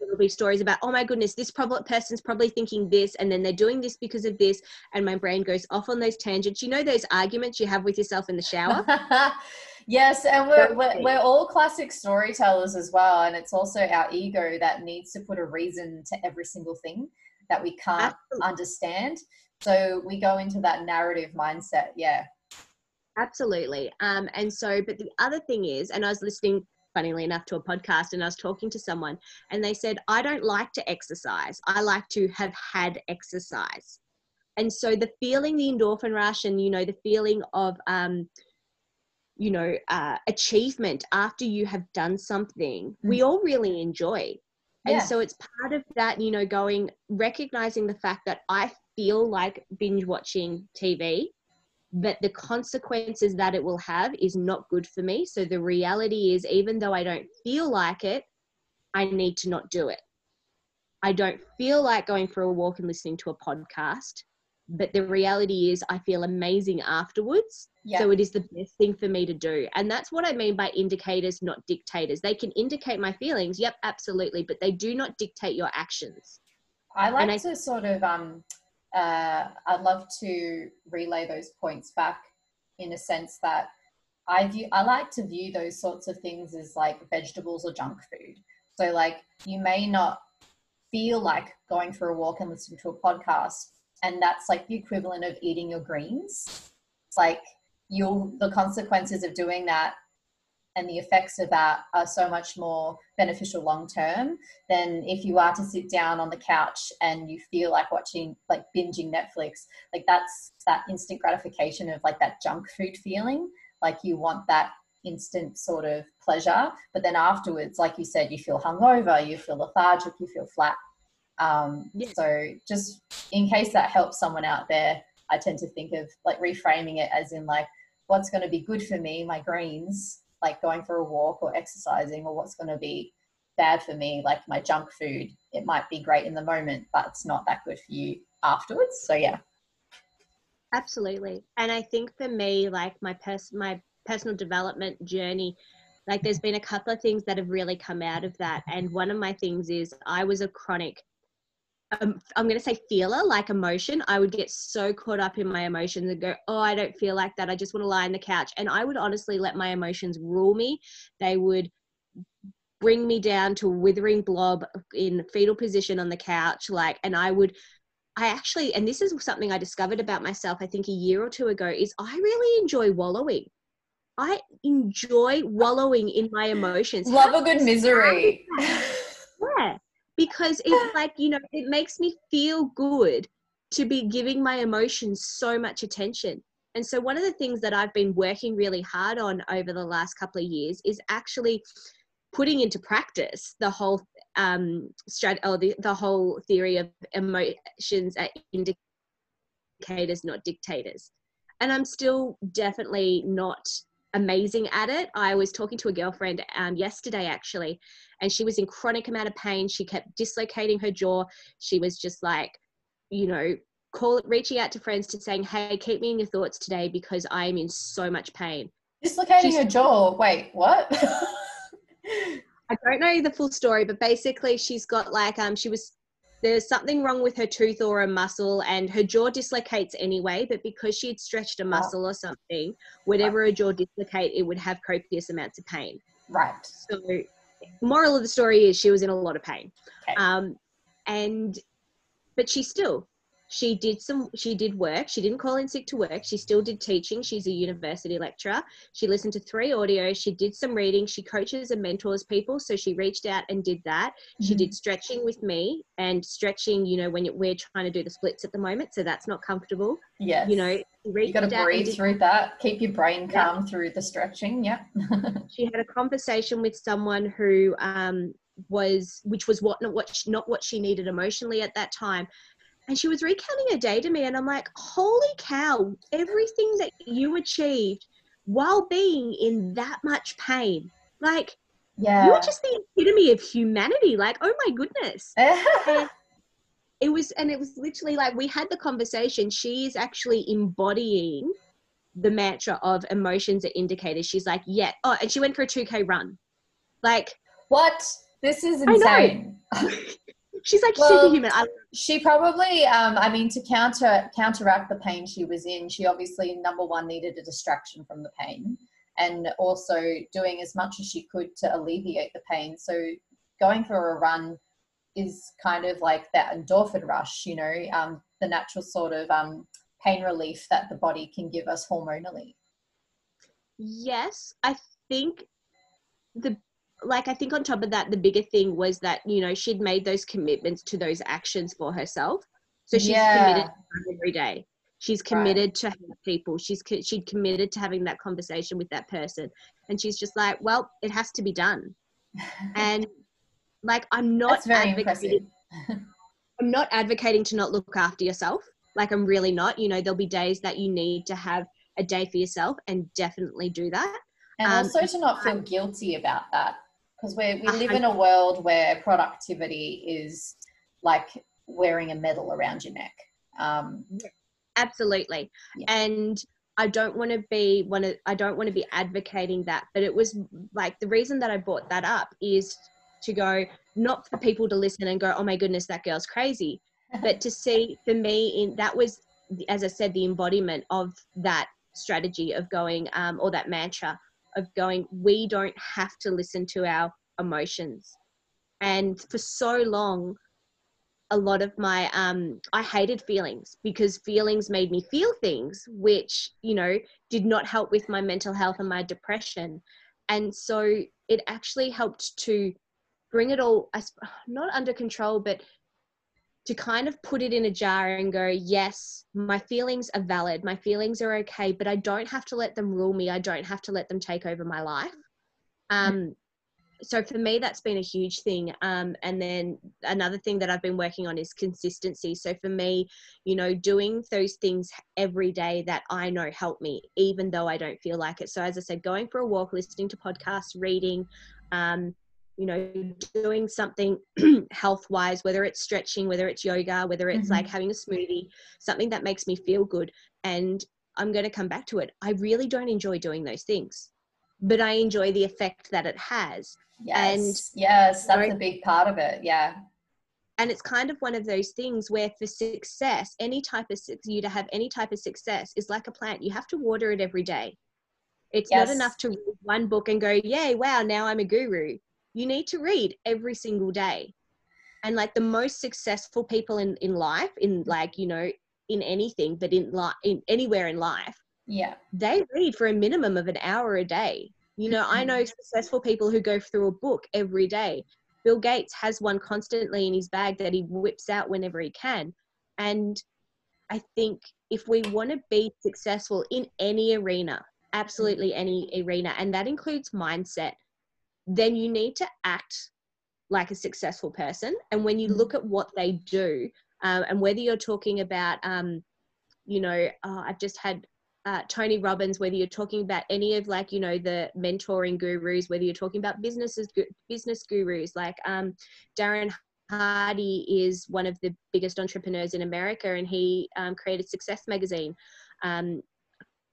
there'll be stories about oh my goodness this prob- person's probably thinking this and then they're doing this because of this and my brain goes off on those tangents. You know those arguments you have with yourself in the shower? Yes and we're, we're, we're all classic storytellers as well and it's also our ego that needs to put a reason to every single thing that we can't Absolutely. understand. So we go into that narrative mindset yeah. Absolutely. Um, and so, but the other thing is, and I was listening funnily enough, to a podcast and I was talking to someone and they said, I don't like to exercise. I like to have had exercise. And so the feeling, the endorphin rush, and, you know, the feeling of, um, you know, uh, achievement after you have done something, mm-hmm. we all really enjoy. And yeah. so it's part of that, you know, going, recognizing the fact that I feel like binge watching TV but the consequences that it will have is not good for me. So the reality is, even though I don't feel like it, I need to not do it. I don't feel like going for a walk and listening to a podcast, but the reality is, I feel amazing afterwards. Yeah. So it is the best thing for me to do. And that's what I mean by indicators, not dictators. They can indicate my feelings, yep, absolutely, but they do not dictate your actions. I like I, to sort of um, uh, I'd love to relay those points back in a sense that I view I like to view those sorts of things as like vegetables or junk food. So like you may not feel like going for a walk and listening to a podcast, and that's like the equivalent of eating your greens. It's like you'll the consequences of doing that and the effects of that are so much more beneficial long term than if you are to sit down on the couch and you feel like watching like binging netflix. Like that's that instant gratification of like that junk food feeling. Like you want that instant sort of pleasure but then afterwards like you said you feel hungover you feel lethargic you feel flat. Um, yeah. so just in case that helps someone out there i tend to think of like reframing it as in like what's going to be good for me my greens like going for a walk or exercising or what's going to be bad for me, like my junk food. It might be great in the moment, but it's not that good for you afterwards. So yeah. Absolutely. And I think for me, like my pers- my personal development journey, like there's been a couple of things that have really come out of that. And one of my things is I was a chronic um, I'm going to say feeler, like emotion. I would get so caught up in my emotions and go, Oh, I don't feel like that. I just want to lie on the couch. And I would honestly let my emotions rule me. They would bring me down to a withering blob in fetal position on the couch. Like, and I would, I actually, and this is something I discovered about myself, I think a year or two ago, is I really enjoy wallowing. I enjoy wallowing in my emotions. Love a good misery. Yeah because it's like you know it makes me feel good to be giving my emotions so much attention. And so one of the things that i've been working really hard on over the last couple of years is actually putting into practice the whole um strat or the, the whole theory of emotions are indicators not dictators. And i'm still definitely not amazing at it. I was talking to a girlfriend um, yesterday actually, and she was in chronic amount of pain. She kept dislocating her jaw. She was just like, you know, call reaching out to friends to saying, "Hey, keep me in your thoughts today because I am in so much pain." Dislocating She's, her jaw. Wait, what? I don't know the full story, but basically, she's got like um, she was there's something wrong with her tooth or a muscle and her jaw dislocates anyway but because she had stretched a muscle or something whatever right. her jaw dislocate it would have copious amounts of pain right so the moral of the story is she was in a lot of pain okay. um, and but she still she did some she did work. She didn't call in sick to work. She still did teaching. She's a university lecturer. She listened to three audios. She did some reading. She coaches and mentors people. So she reached out and did that. Mm-hmm. she did stretching with me and stretching you know when we're trying to do the splits at the moment. So that's not comfortable. Yeah you know you got to breathe did, through that. Keep your brain calm yeah. through the stretching. Yeah. She had a conversation with someone who um was which was what not what she, not what she needed emotionally at that time and she was recounting her day to me and i'm like holy cow everything that you achieved while being in that much pain. Like yeah. you're just the epitome of humanity. Like oh my goodness. It was and it was literally like we had the conversation. She is actually embodying the mantra of emotions are indicators. She's like yeah. Oh and she went for a 2k run. Like what? This is insane she's like well, superhuman. I- she probably, um, I mean, to counter counteract the pain she was in, she obviously number one needed a distraction from the pain, and also doing as much as she could to alleviate the pain. So going for a run is kind of like that endorphin rush, you know, um, the natural sort of um, pain relief that the body can give us hormonally. Yes, I think the like I think on top of that, the bigger thing was that you know she'd made those commitments to those actions for herself. So she's yeah. committed every day. She's committed right. to people. She's she'd committed to having that conversation with that person, and she's just like, well, it has to be done. and like I'm not That's very advocating. I'm not advocating to not look after yourself. Like I'm really not. You know, there'll be days that you need to have a day for yourself, and definitely do that. And um, also to not feel guilty about that because we we live in a world where productivity is like wearing a medal around your neck. Um, Absolutely, yeah. and I don't want to be one of I don't want to be advocating that, but it was like the reason that I brought that up is to go not for people to listen and go, oh my goodness, that girl's crazy, but to see for me in that was as I said the embodiment of that strategy of going um, or that mantra of going, we don't have to listen to our emotions. And for so long, a lot of my um i hated feelings because feelings made me feel things which you know did not help with my mental health and my depression and so it actually helped to bring it all not under control but to kind of put it in a jar and go, yes, my feelings are valid, my feelings are okay, but I don't have to let them rule me. I don't have to let them take over my life. Um, so for me, that's been a huge thing. Um, and then another thing that I've been working on is consistency. So for me, you know, doing those things every day that I know help me, even though I don't feel like it. So as I said, going for a walk, listening to podcasts, reading, um, you know doing something health wise whether it's stretching whether it's yoga whether it's mm-hmm. like having a smoothie something that makes me feel good and i'm going to come back to it. I really don't enjoy doing those things but i enjoy the effect that it has. Yes and yes that's a big part of it yeah. And it's kind of one of those things where for success any type of you to have any type of success is like a plant you have to water it every day. It's yes. not enough to read one book and go yay wow now i'm a guru you need to read every single day. And like the most successful people in in life in like you know in anything but in like in anywhere in life yeah. they read for a minimum of an hour a day. You know i know mm-hmm. successful people who go through a book every day. Bill gates has one constantly in his bag that he whips out whenever he can. And i think if we want to be successful in any arena absolutely any arena and that includes mindset then you need to act like a successful person. And when you mm-hmm. look at what they do, um, and whether you're talking about, um, you know, uh, I've just had uh, Tony Robbins, whether you're talking about any of like, you know, the mentoring gurus, whether you're talking about businesses, business gurus, like um, Darren Hardy is one of the biggest entrepreneurs in America, and he um, created Success Magazine. Um,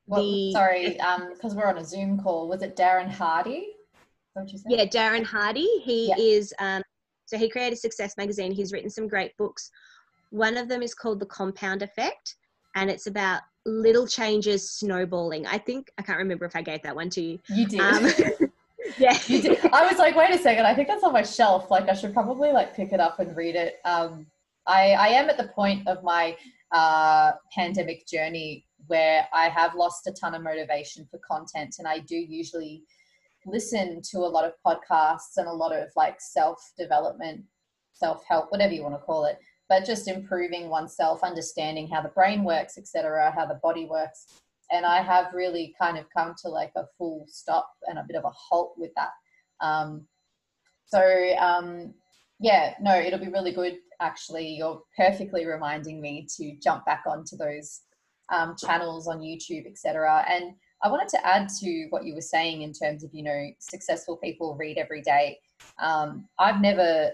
well, the, sorry, because um, we're on a Zoom call. Was it Darren Hardy? Yeah, Darren Hardy. He yeah. is, um, so he created Success Magazine. He's written some great books. One of them is called The Compound Effect, and it's about little changes snowballing. I think, I can't remember if I gave that one to you. You did. Um, yeah. You did. I was like, wait a second, I think that's on my shelf. Like, I should probably like pick it up and read it. Um, I, I am at the point of my uh, pandemic journey where I have lost a ton of motivation for content, and I do usually listen to a lot of podcasts and a lot of like self development, self help, whatever you want to call it, but just improving oneself, understanding how the brain works, etc., how the body works. And I have really kind of come to like a full stop and a bit of a halt with that. Um, so um, yeah, no, it'll be really good. Actually, you're perfectly reminding me to jump back onto those um, channels on YouTube, etc. And I wanted to add to what you were saying in terms of, you know, successful people read every day. Um, I've never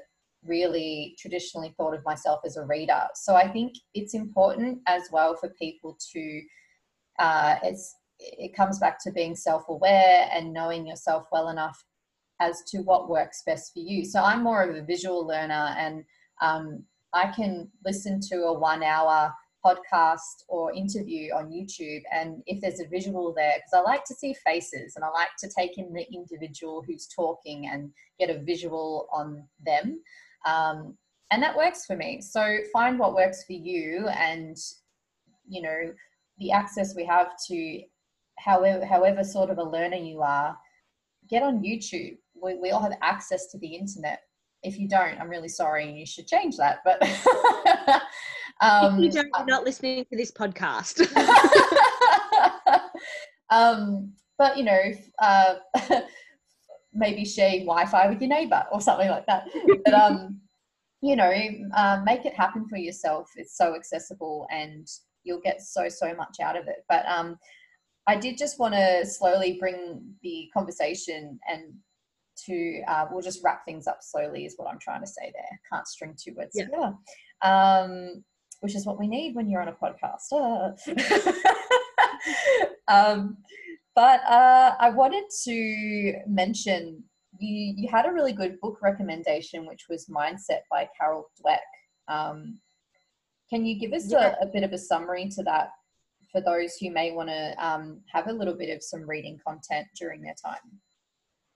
really traditionally thought of myself as a reader. So I think it's important as well for people to, uh, it's, it comes back to being self aware and knowing yourself well enough as to what works best for you. So I'm more of a visual learner and um, I can listen to a one hour podcast or interview on YouTube, and if there's a visual there, because I like to see faces and I like to take in the individual who's talking and get a visual on them. Um, and that works for me. So find what works for you, and you know, the access we have to however however sort of a learner you are, get on YouTube. We, we all have access to the internet. If you don't, I'm really sorry, and you should change that. But Um, if you don't, you're not listening to this podcast. um, but you know, uh, maybe share Wi-Fi with your neighbor or something like that. But um, you know, um, make it happen for yourself. It's so accessible, and you'll get so so much out of it. But um, I did just want to slowly bring the conversation and to uh, we'll just wrap things up slowly is what I'm trying to say there. Can't string two words yeah. together. Um, which is what we need when you're on a podcast. um, but uh, I wanted to mention you, you had a really good book recommendation, which was Mindset by Carol Dweck. Um, can you give us yeah. a, a, bit of a summary to that for those who may want to um, have a little bit of some reading content during their time?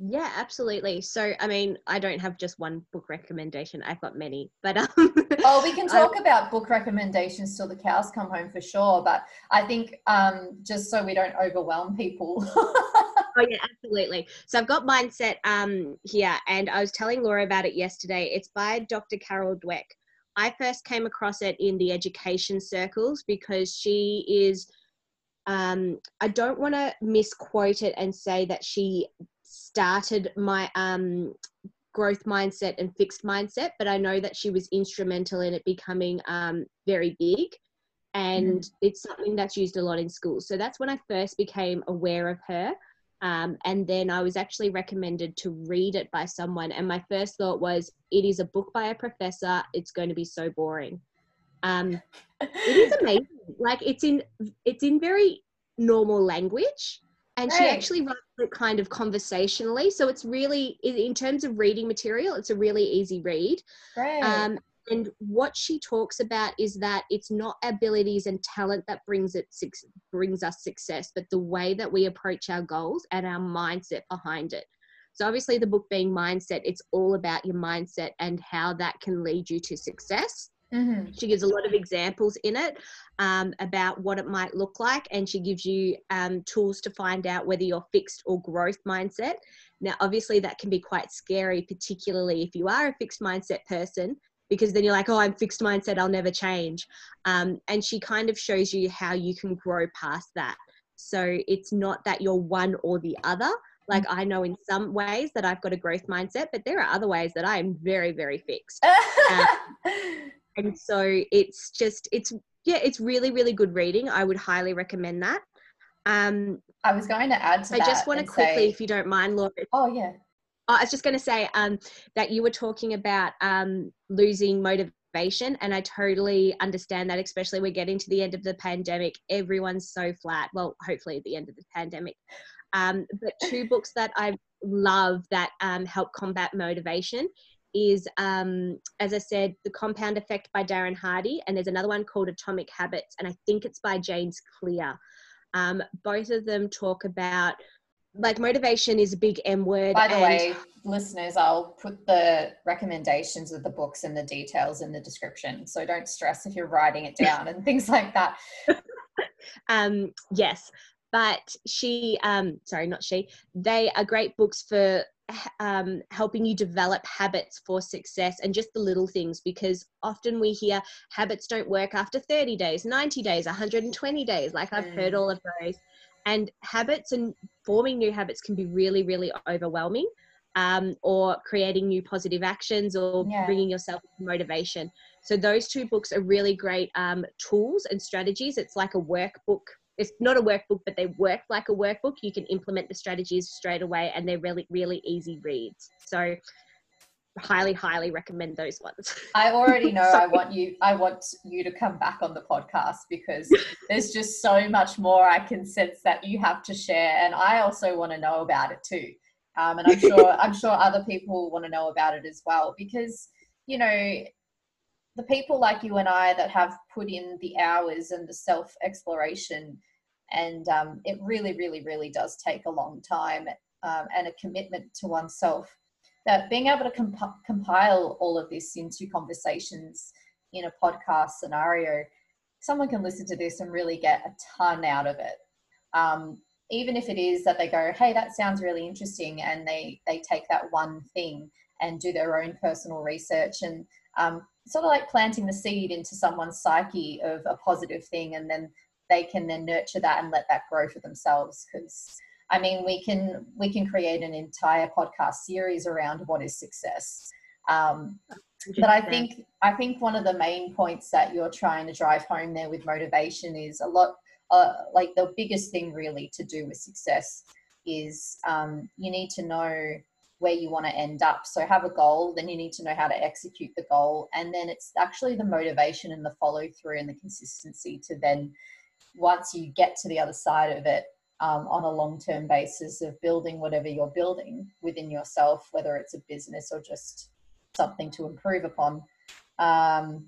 Yeah, absolutely. So, I mean, I don't have just one book recommendation. I've got many, but um, oh, we can talk about book recommendations till the cows come home for sure. But I think um, just so we don't overwhelm people. oh yeah, absolutely. So I've got mindset um here, and I was telling Laura about it yesterday. It's by Dr. Carol Dweck. I first came across it in the education circles because she is um, I don't want to misquote it and say that she started my um, growth mindset and fixed mindset, but I know that she was instrumental in it becoming um, very big. And mm-hmm. it's something that's used a lot in schools. So that's when I first became aware of her. Um, and then I was actually recommended to read it by someone. And my first thought was, it is a book by a professor. It's going to be so boring. Um, it is amazing. Like it's in it's in very normal language, and right. she actually writes it kind of conversationally. So it's really in terms of reading material, it's a really easy read. Right. Um, and what she talks about is that it's not abilities and talent that brings it brings us success but the way that we approach our goals and our mindset behind it so obviously the book being mindset it's all about your mindset and how that can lead you to success Mm-hmm. She gives a lot of examples in it um, about what it might look like, and she gives you um, tools to find out whether you're fixed or growth mindset. Now, obviously, that can be quite scary, particularly if you are a fixed mindset person, because then you're like, oh, I'm fixed mindset, I'll never change. Um, and she kind of shows you how you can grow past that. So it's not that you're one or the other. Like I know in some ways that I've got a growth mindset, but there are other ways that I am very, very fixed. um, and so it's just it's yeah, it's really, really good reading. I would highly recommend that. Um, I was going to add to I just want to quickly, say, if you don't mind, Laura. Oh yeah. I was just going to say um, that you were talking about um, losing motivation, and I totally understand that. Especially we're getting to the end of the pandemic, everyone's so flat. Well, hopefully at the end of the pandemic. Um, but two books that I love that um, help combat motivation is, um, as I said, The Compound Effect by Darren Hardy, and there's another one called Atomic Habits, and I think it's by James Clear. Um, both of them talk about like motivation is a big M word. By the way, listeners, I'll put the recommendations of the books and the details in the description. So don't stress if you're writing it down and things like that. um, yes, but she, um, sorry, not she, they are great books for um, helping you develop habits for success and just the little things because often we hear habits don't work after 30 days, 90 days, 120 days. Like I've mm. heard all of those. And habits and forming new habits can be really, really overwhelming. Um, or creating new positive actions or yeah. bringing yourself motivation. So those two books are really great um, tools and strategies. It's like a workbook. It's not a workbook, but they work like a workbook. You can implement the strategies straight away, and they're really, really easy reads. So highly highly recommend those ones i already know i want you i want you to come back on the podcast because there's just so much more i can sense that you have to share and i also want to know about it too um, and i'm sure i'm sure other people want to know about it as well because you know the people like you and i that have put in the hours and the self exploration and um, it really really really does take a long time um, and a commitment to oneself that being able to comp- compile all of this into conversations in a podcast scenario, someone can listen to this and really get a ton out of it. Um, even if it is that they go, hey, that sounds really interesting, and they they take that one thing and do their own personal research and um, sort of like planting the seed into someone's psyche of a positive thing, and then they can then nurture that and let that grow for themselves because I mean, we can we can create an entire podcast series around what is success. Um, but I think I think one of the main points that you're trying to drive home there with motivation is a lot uh, like the biggest thing really to do with success is um, you need to know where you want to end up. So have a goal, then you need to know how to execute the goal, and then it's actually the motivation and the follow through and the consistency to then once you get to the other side of it um, on a long term basis of building whatever you're building within yourself, whether it's a business or just something to improve upon. Um,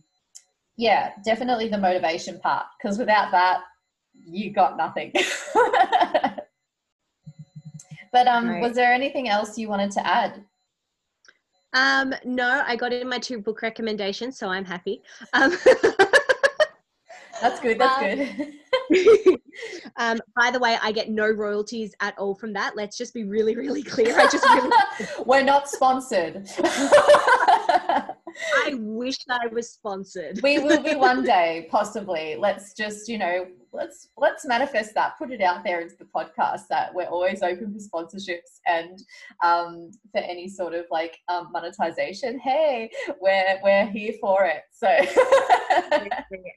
yeah, definitely the motivation part, because without that, you got nothing. but um, right. was there anything else you wanted to add? Um, no, I got in my two book recommendations, so I'm happy. Um, that's good. That's um, good. um, by the way, I get no royalties at all from that. Let's just be really, really clear. I just really we're not sponsored. I wish I was sponsored. we will be one day, possibly. Let's just, you know, let's let's manifest that. Put it out there into the podcast that we're always open for sponsorships and um, for any sort of like um, monetization. Hey, we're we're here for it. So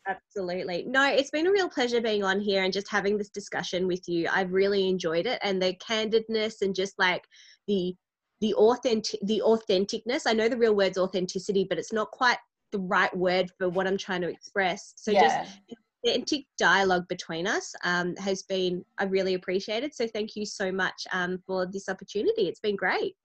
absolutely. No, it's been a real pleasure being on here and just having this discussion with you. I've really enjoyed it and the candidness and just like the the authentic the authenticness. I know the real word's authenticity, but it's not quite the right word for what I'm trying to express. So yeah. just authentic dialogue between us um, has been I really appreciated. So thank you so much um, for this opportunity. It's been great.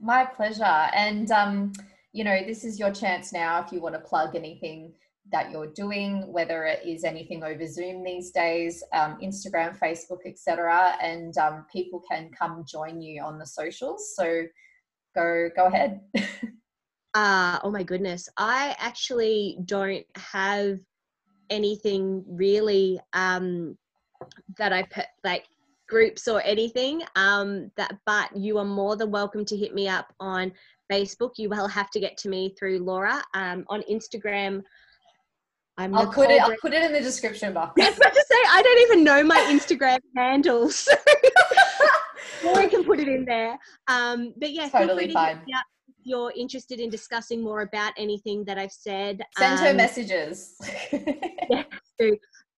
My pleasure. And um, you know, this is your chance now if you want to plug anything that you're doing, whether it is anything over Zoom these days, um, Instagram, Facebook, etc., and um, people can come join you on the socials. So go go ahead. uh, oh my goodness, I actually don't have anything really um, that I put like groups or anything. Um, that but you are more than welcome to hit me up on Facebook. You will have to get to me through Laura um, on Instagram. I'm I'll put it. I'll put it in the description box. I was about to say I don't even know my Instagram handles. Laura can put it in there. Um, but yeah, totally fine. To if you're interested in discussing more about anything that I've said, send um, her messages. yeah,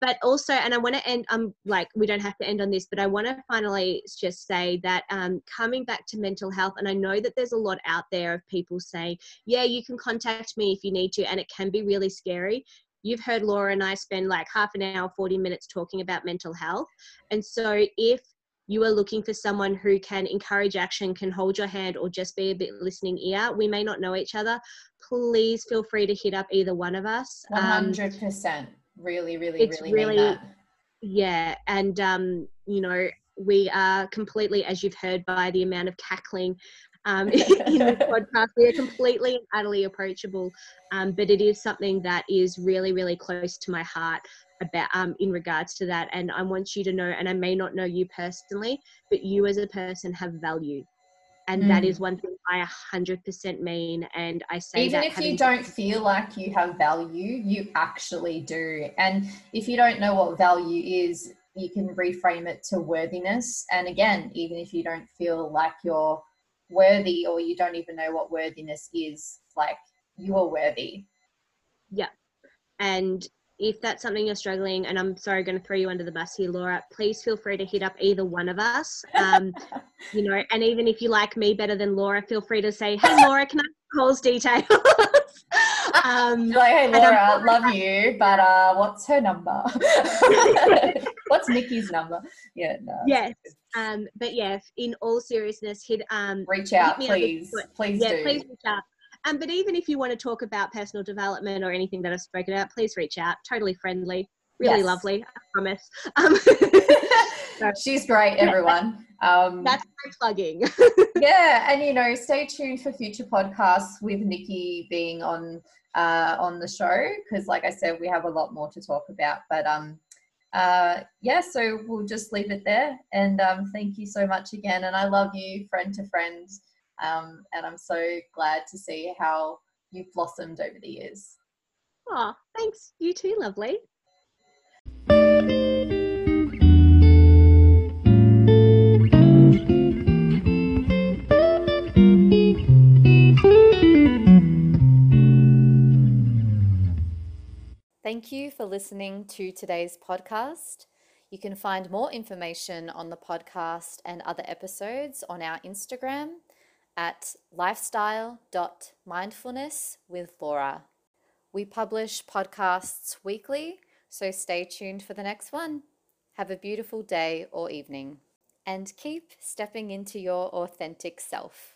but also and i want to end i'm um, like we don't have to end on this but i want to finally just say that um, coming back to mental health and i know that there's a lot out there of people saying yeah you can contact me if you need to and it can be really scary you've heard laura and i spend like half an hour 40 minutes talking about mental health and so if you are looking for someone who can encourage action, can hold your hand, or just be a bit listening ear, we may not know each other. Please feel free to hit up either one of us. 100%. Um, really, really, it's really, really yeah. And um, you know, we are completely, as you've heard by the amount of cackling um, in the podcast, we are completely and utterly approachable. Um, but it is something that is really, really close to my heart about um, in regards to that. And I want you to know, and I may not know you personally, but you as a person have value and mm. that is one thing i 100% mean and i say even if you don't feel like you have value you actually do and if you don't know what value is you can reframe it to worthiness and again even if you don't feel like you're worthy or you don't even know what worthiness is like you are worthy yeah and if that's something you're struggling, and I'm sorry, going to throw you under the bus here, Laura, please feel free to hit up either one of us. Um, you know, and even if you like me better than Laura, feel free to say, "Hey, Laura, can I Cole's details?" um, like, "Hey, Laura, love you, but uh, what's her number? what's Nikki's number?" Yeah, no. Yes. Um, but yeah, in all seriousness, hit um, reach out, please, please yeah, do. please reach out. Um, but even if you want to talk about personal development or anything that I've spoken about, please reach out. Totally friendly, really yes. lovely. I promise. Um, so, She's great, everyone. Um, that's my plugging. yeah, and you know, stay tuned for future podcasts with Nikki being on uh, on the show because, like I said, we have a lot more to talk about. But um, uh, yeah, so we'll just leave it there. And um, thank you so much again. And I love you, friend to friend. Um, and I'm so glad to see how you've blossomed over the years. Oh, thanks. You too, lovely. Thank you for listening to today's podcast. You can find more information on the podcast and other episodes on our Instagram at lifestyle.mindfulness with Laura. We publish podcasts weekly, so stay tuned for the next one. Have a beautiful day or evening, and keep stepping into your authentic self.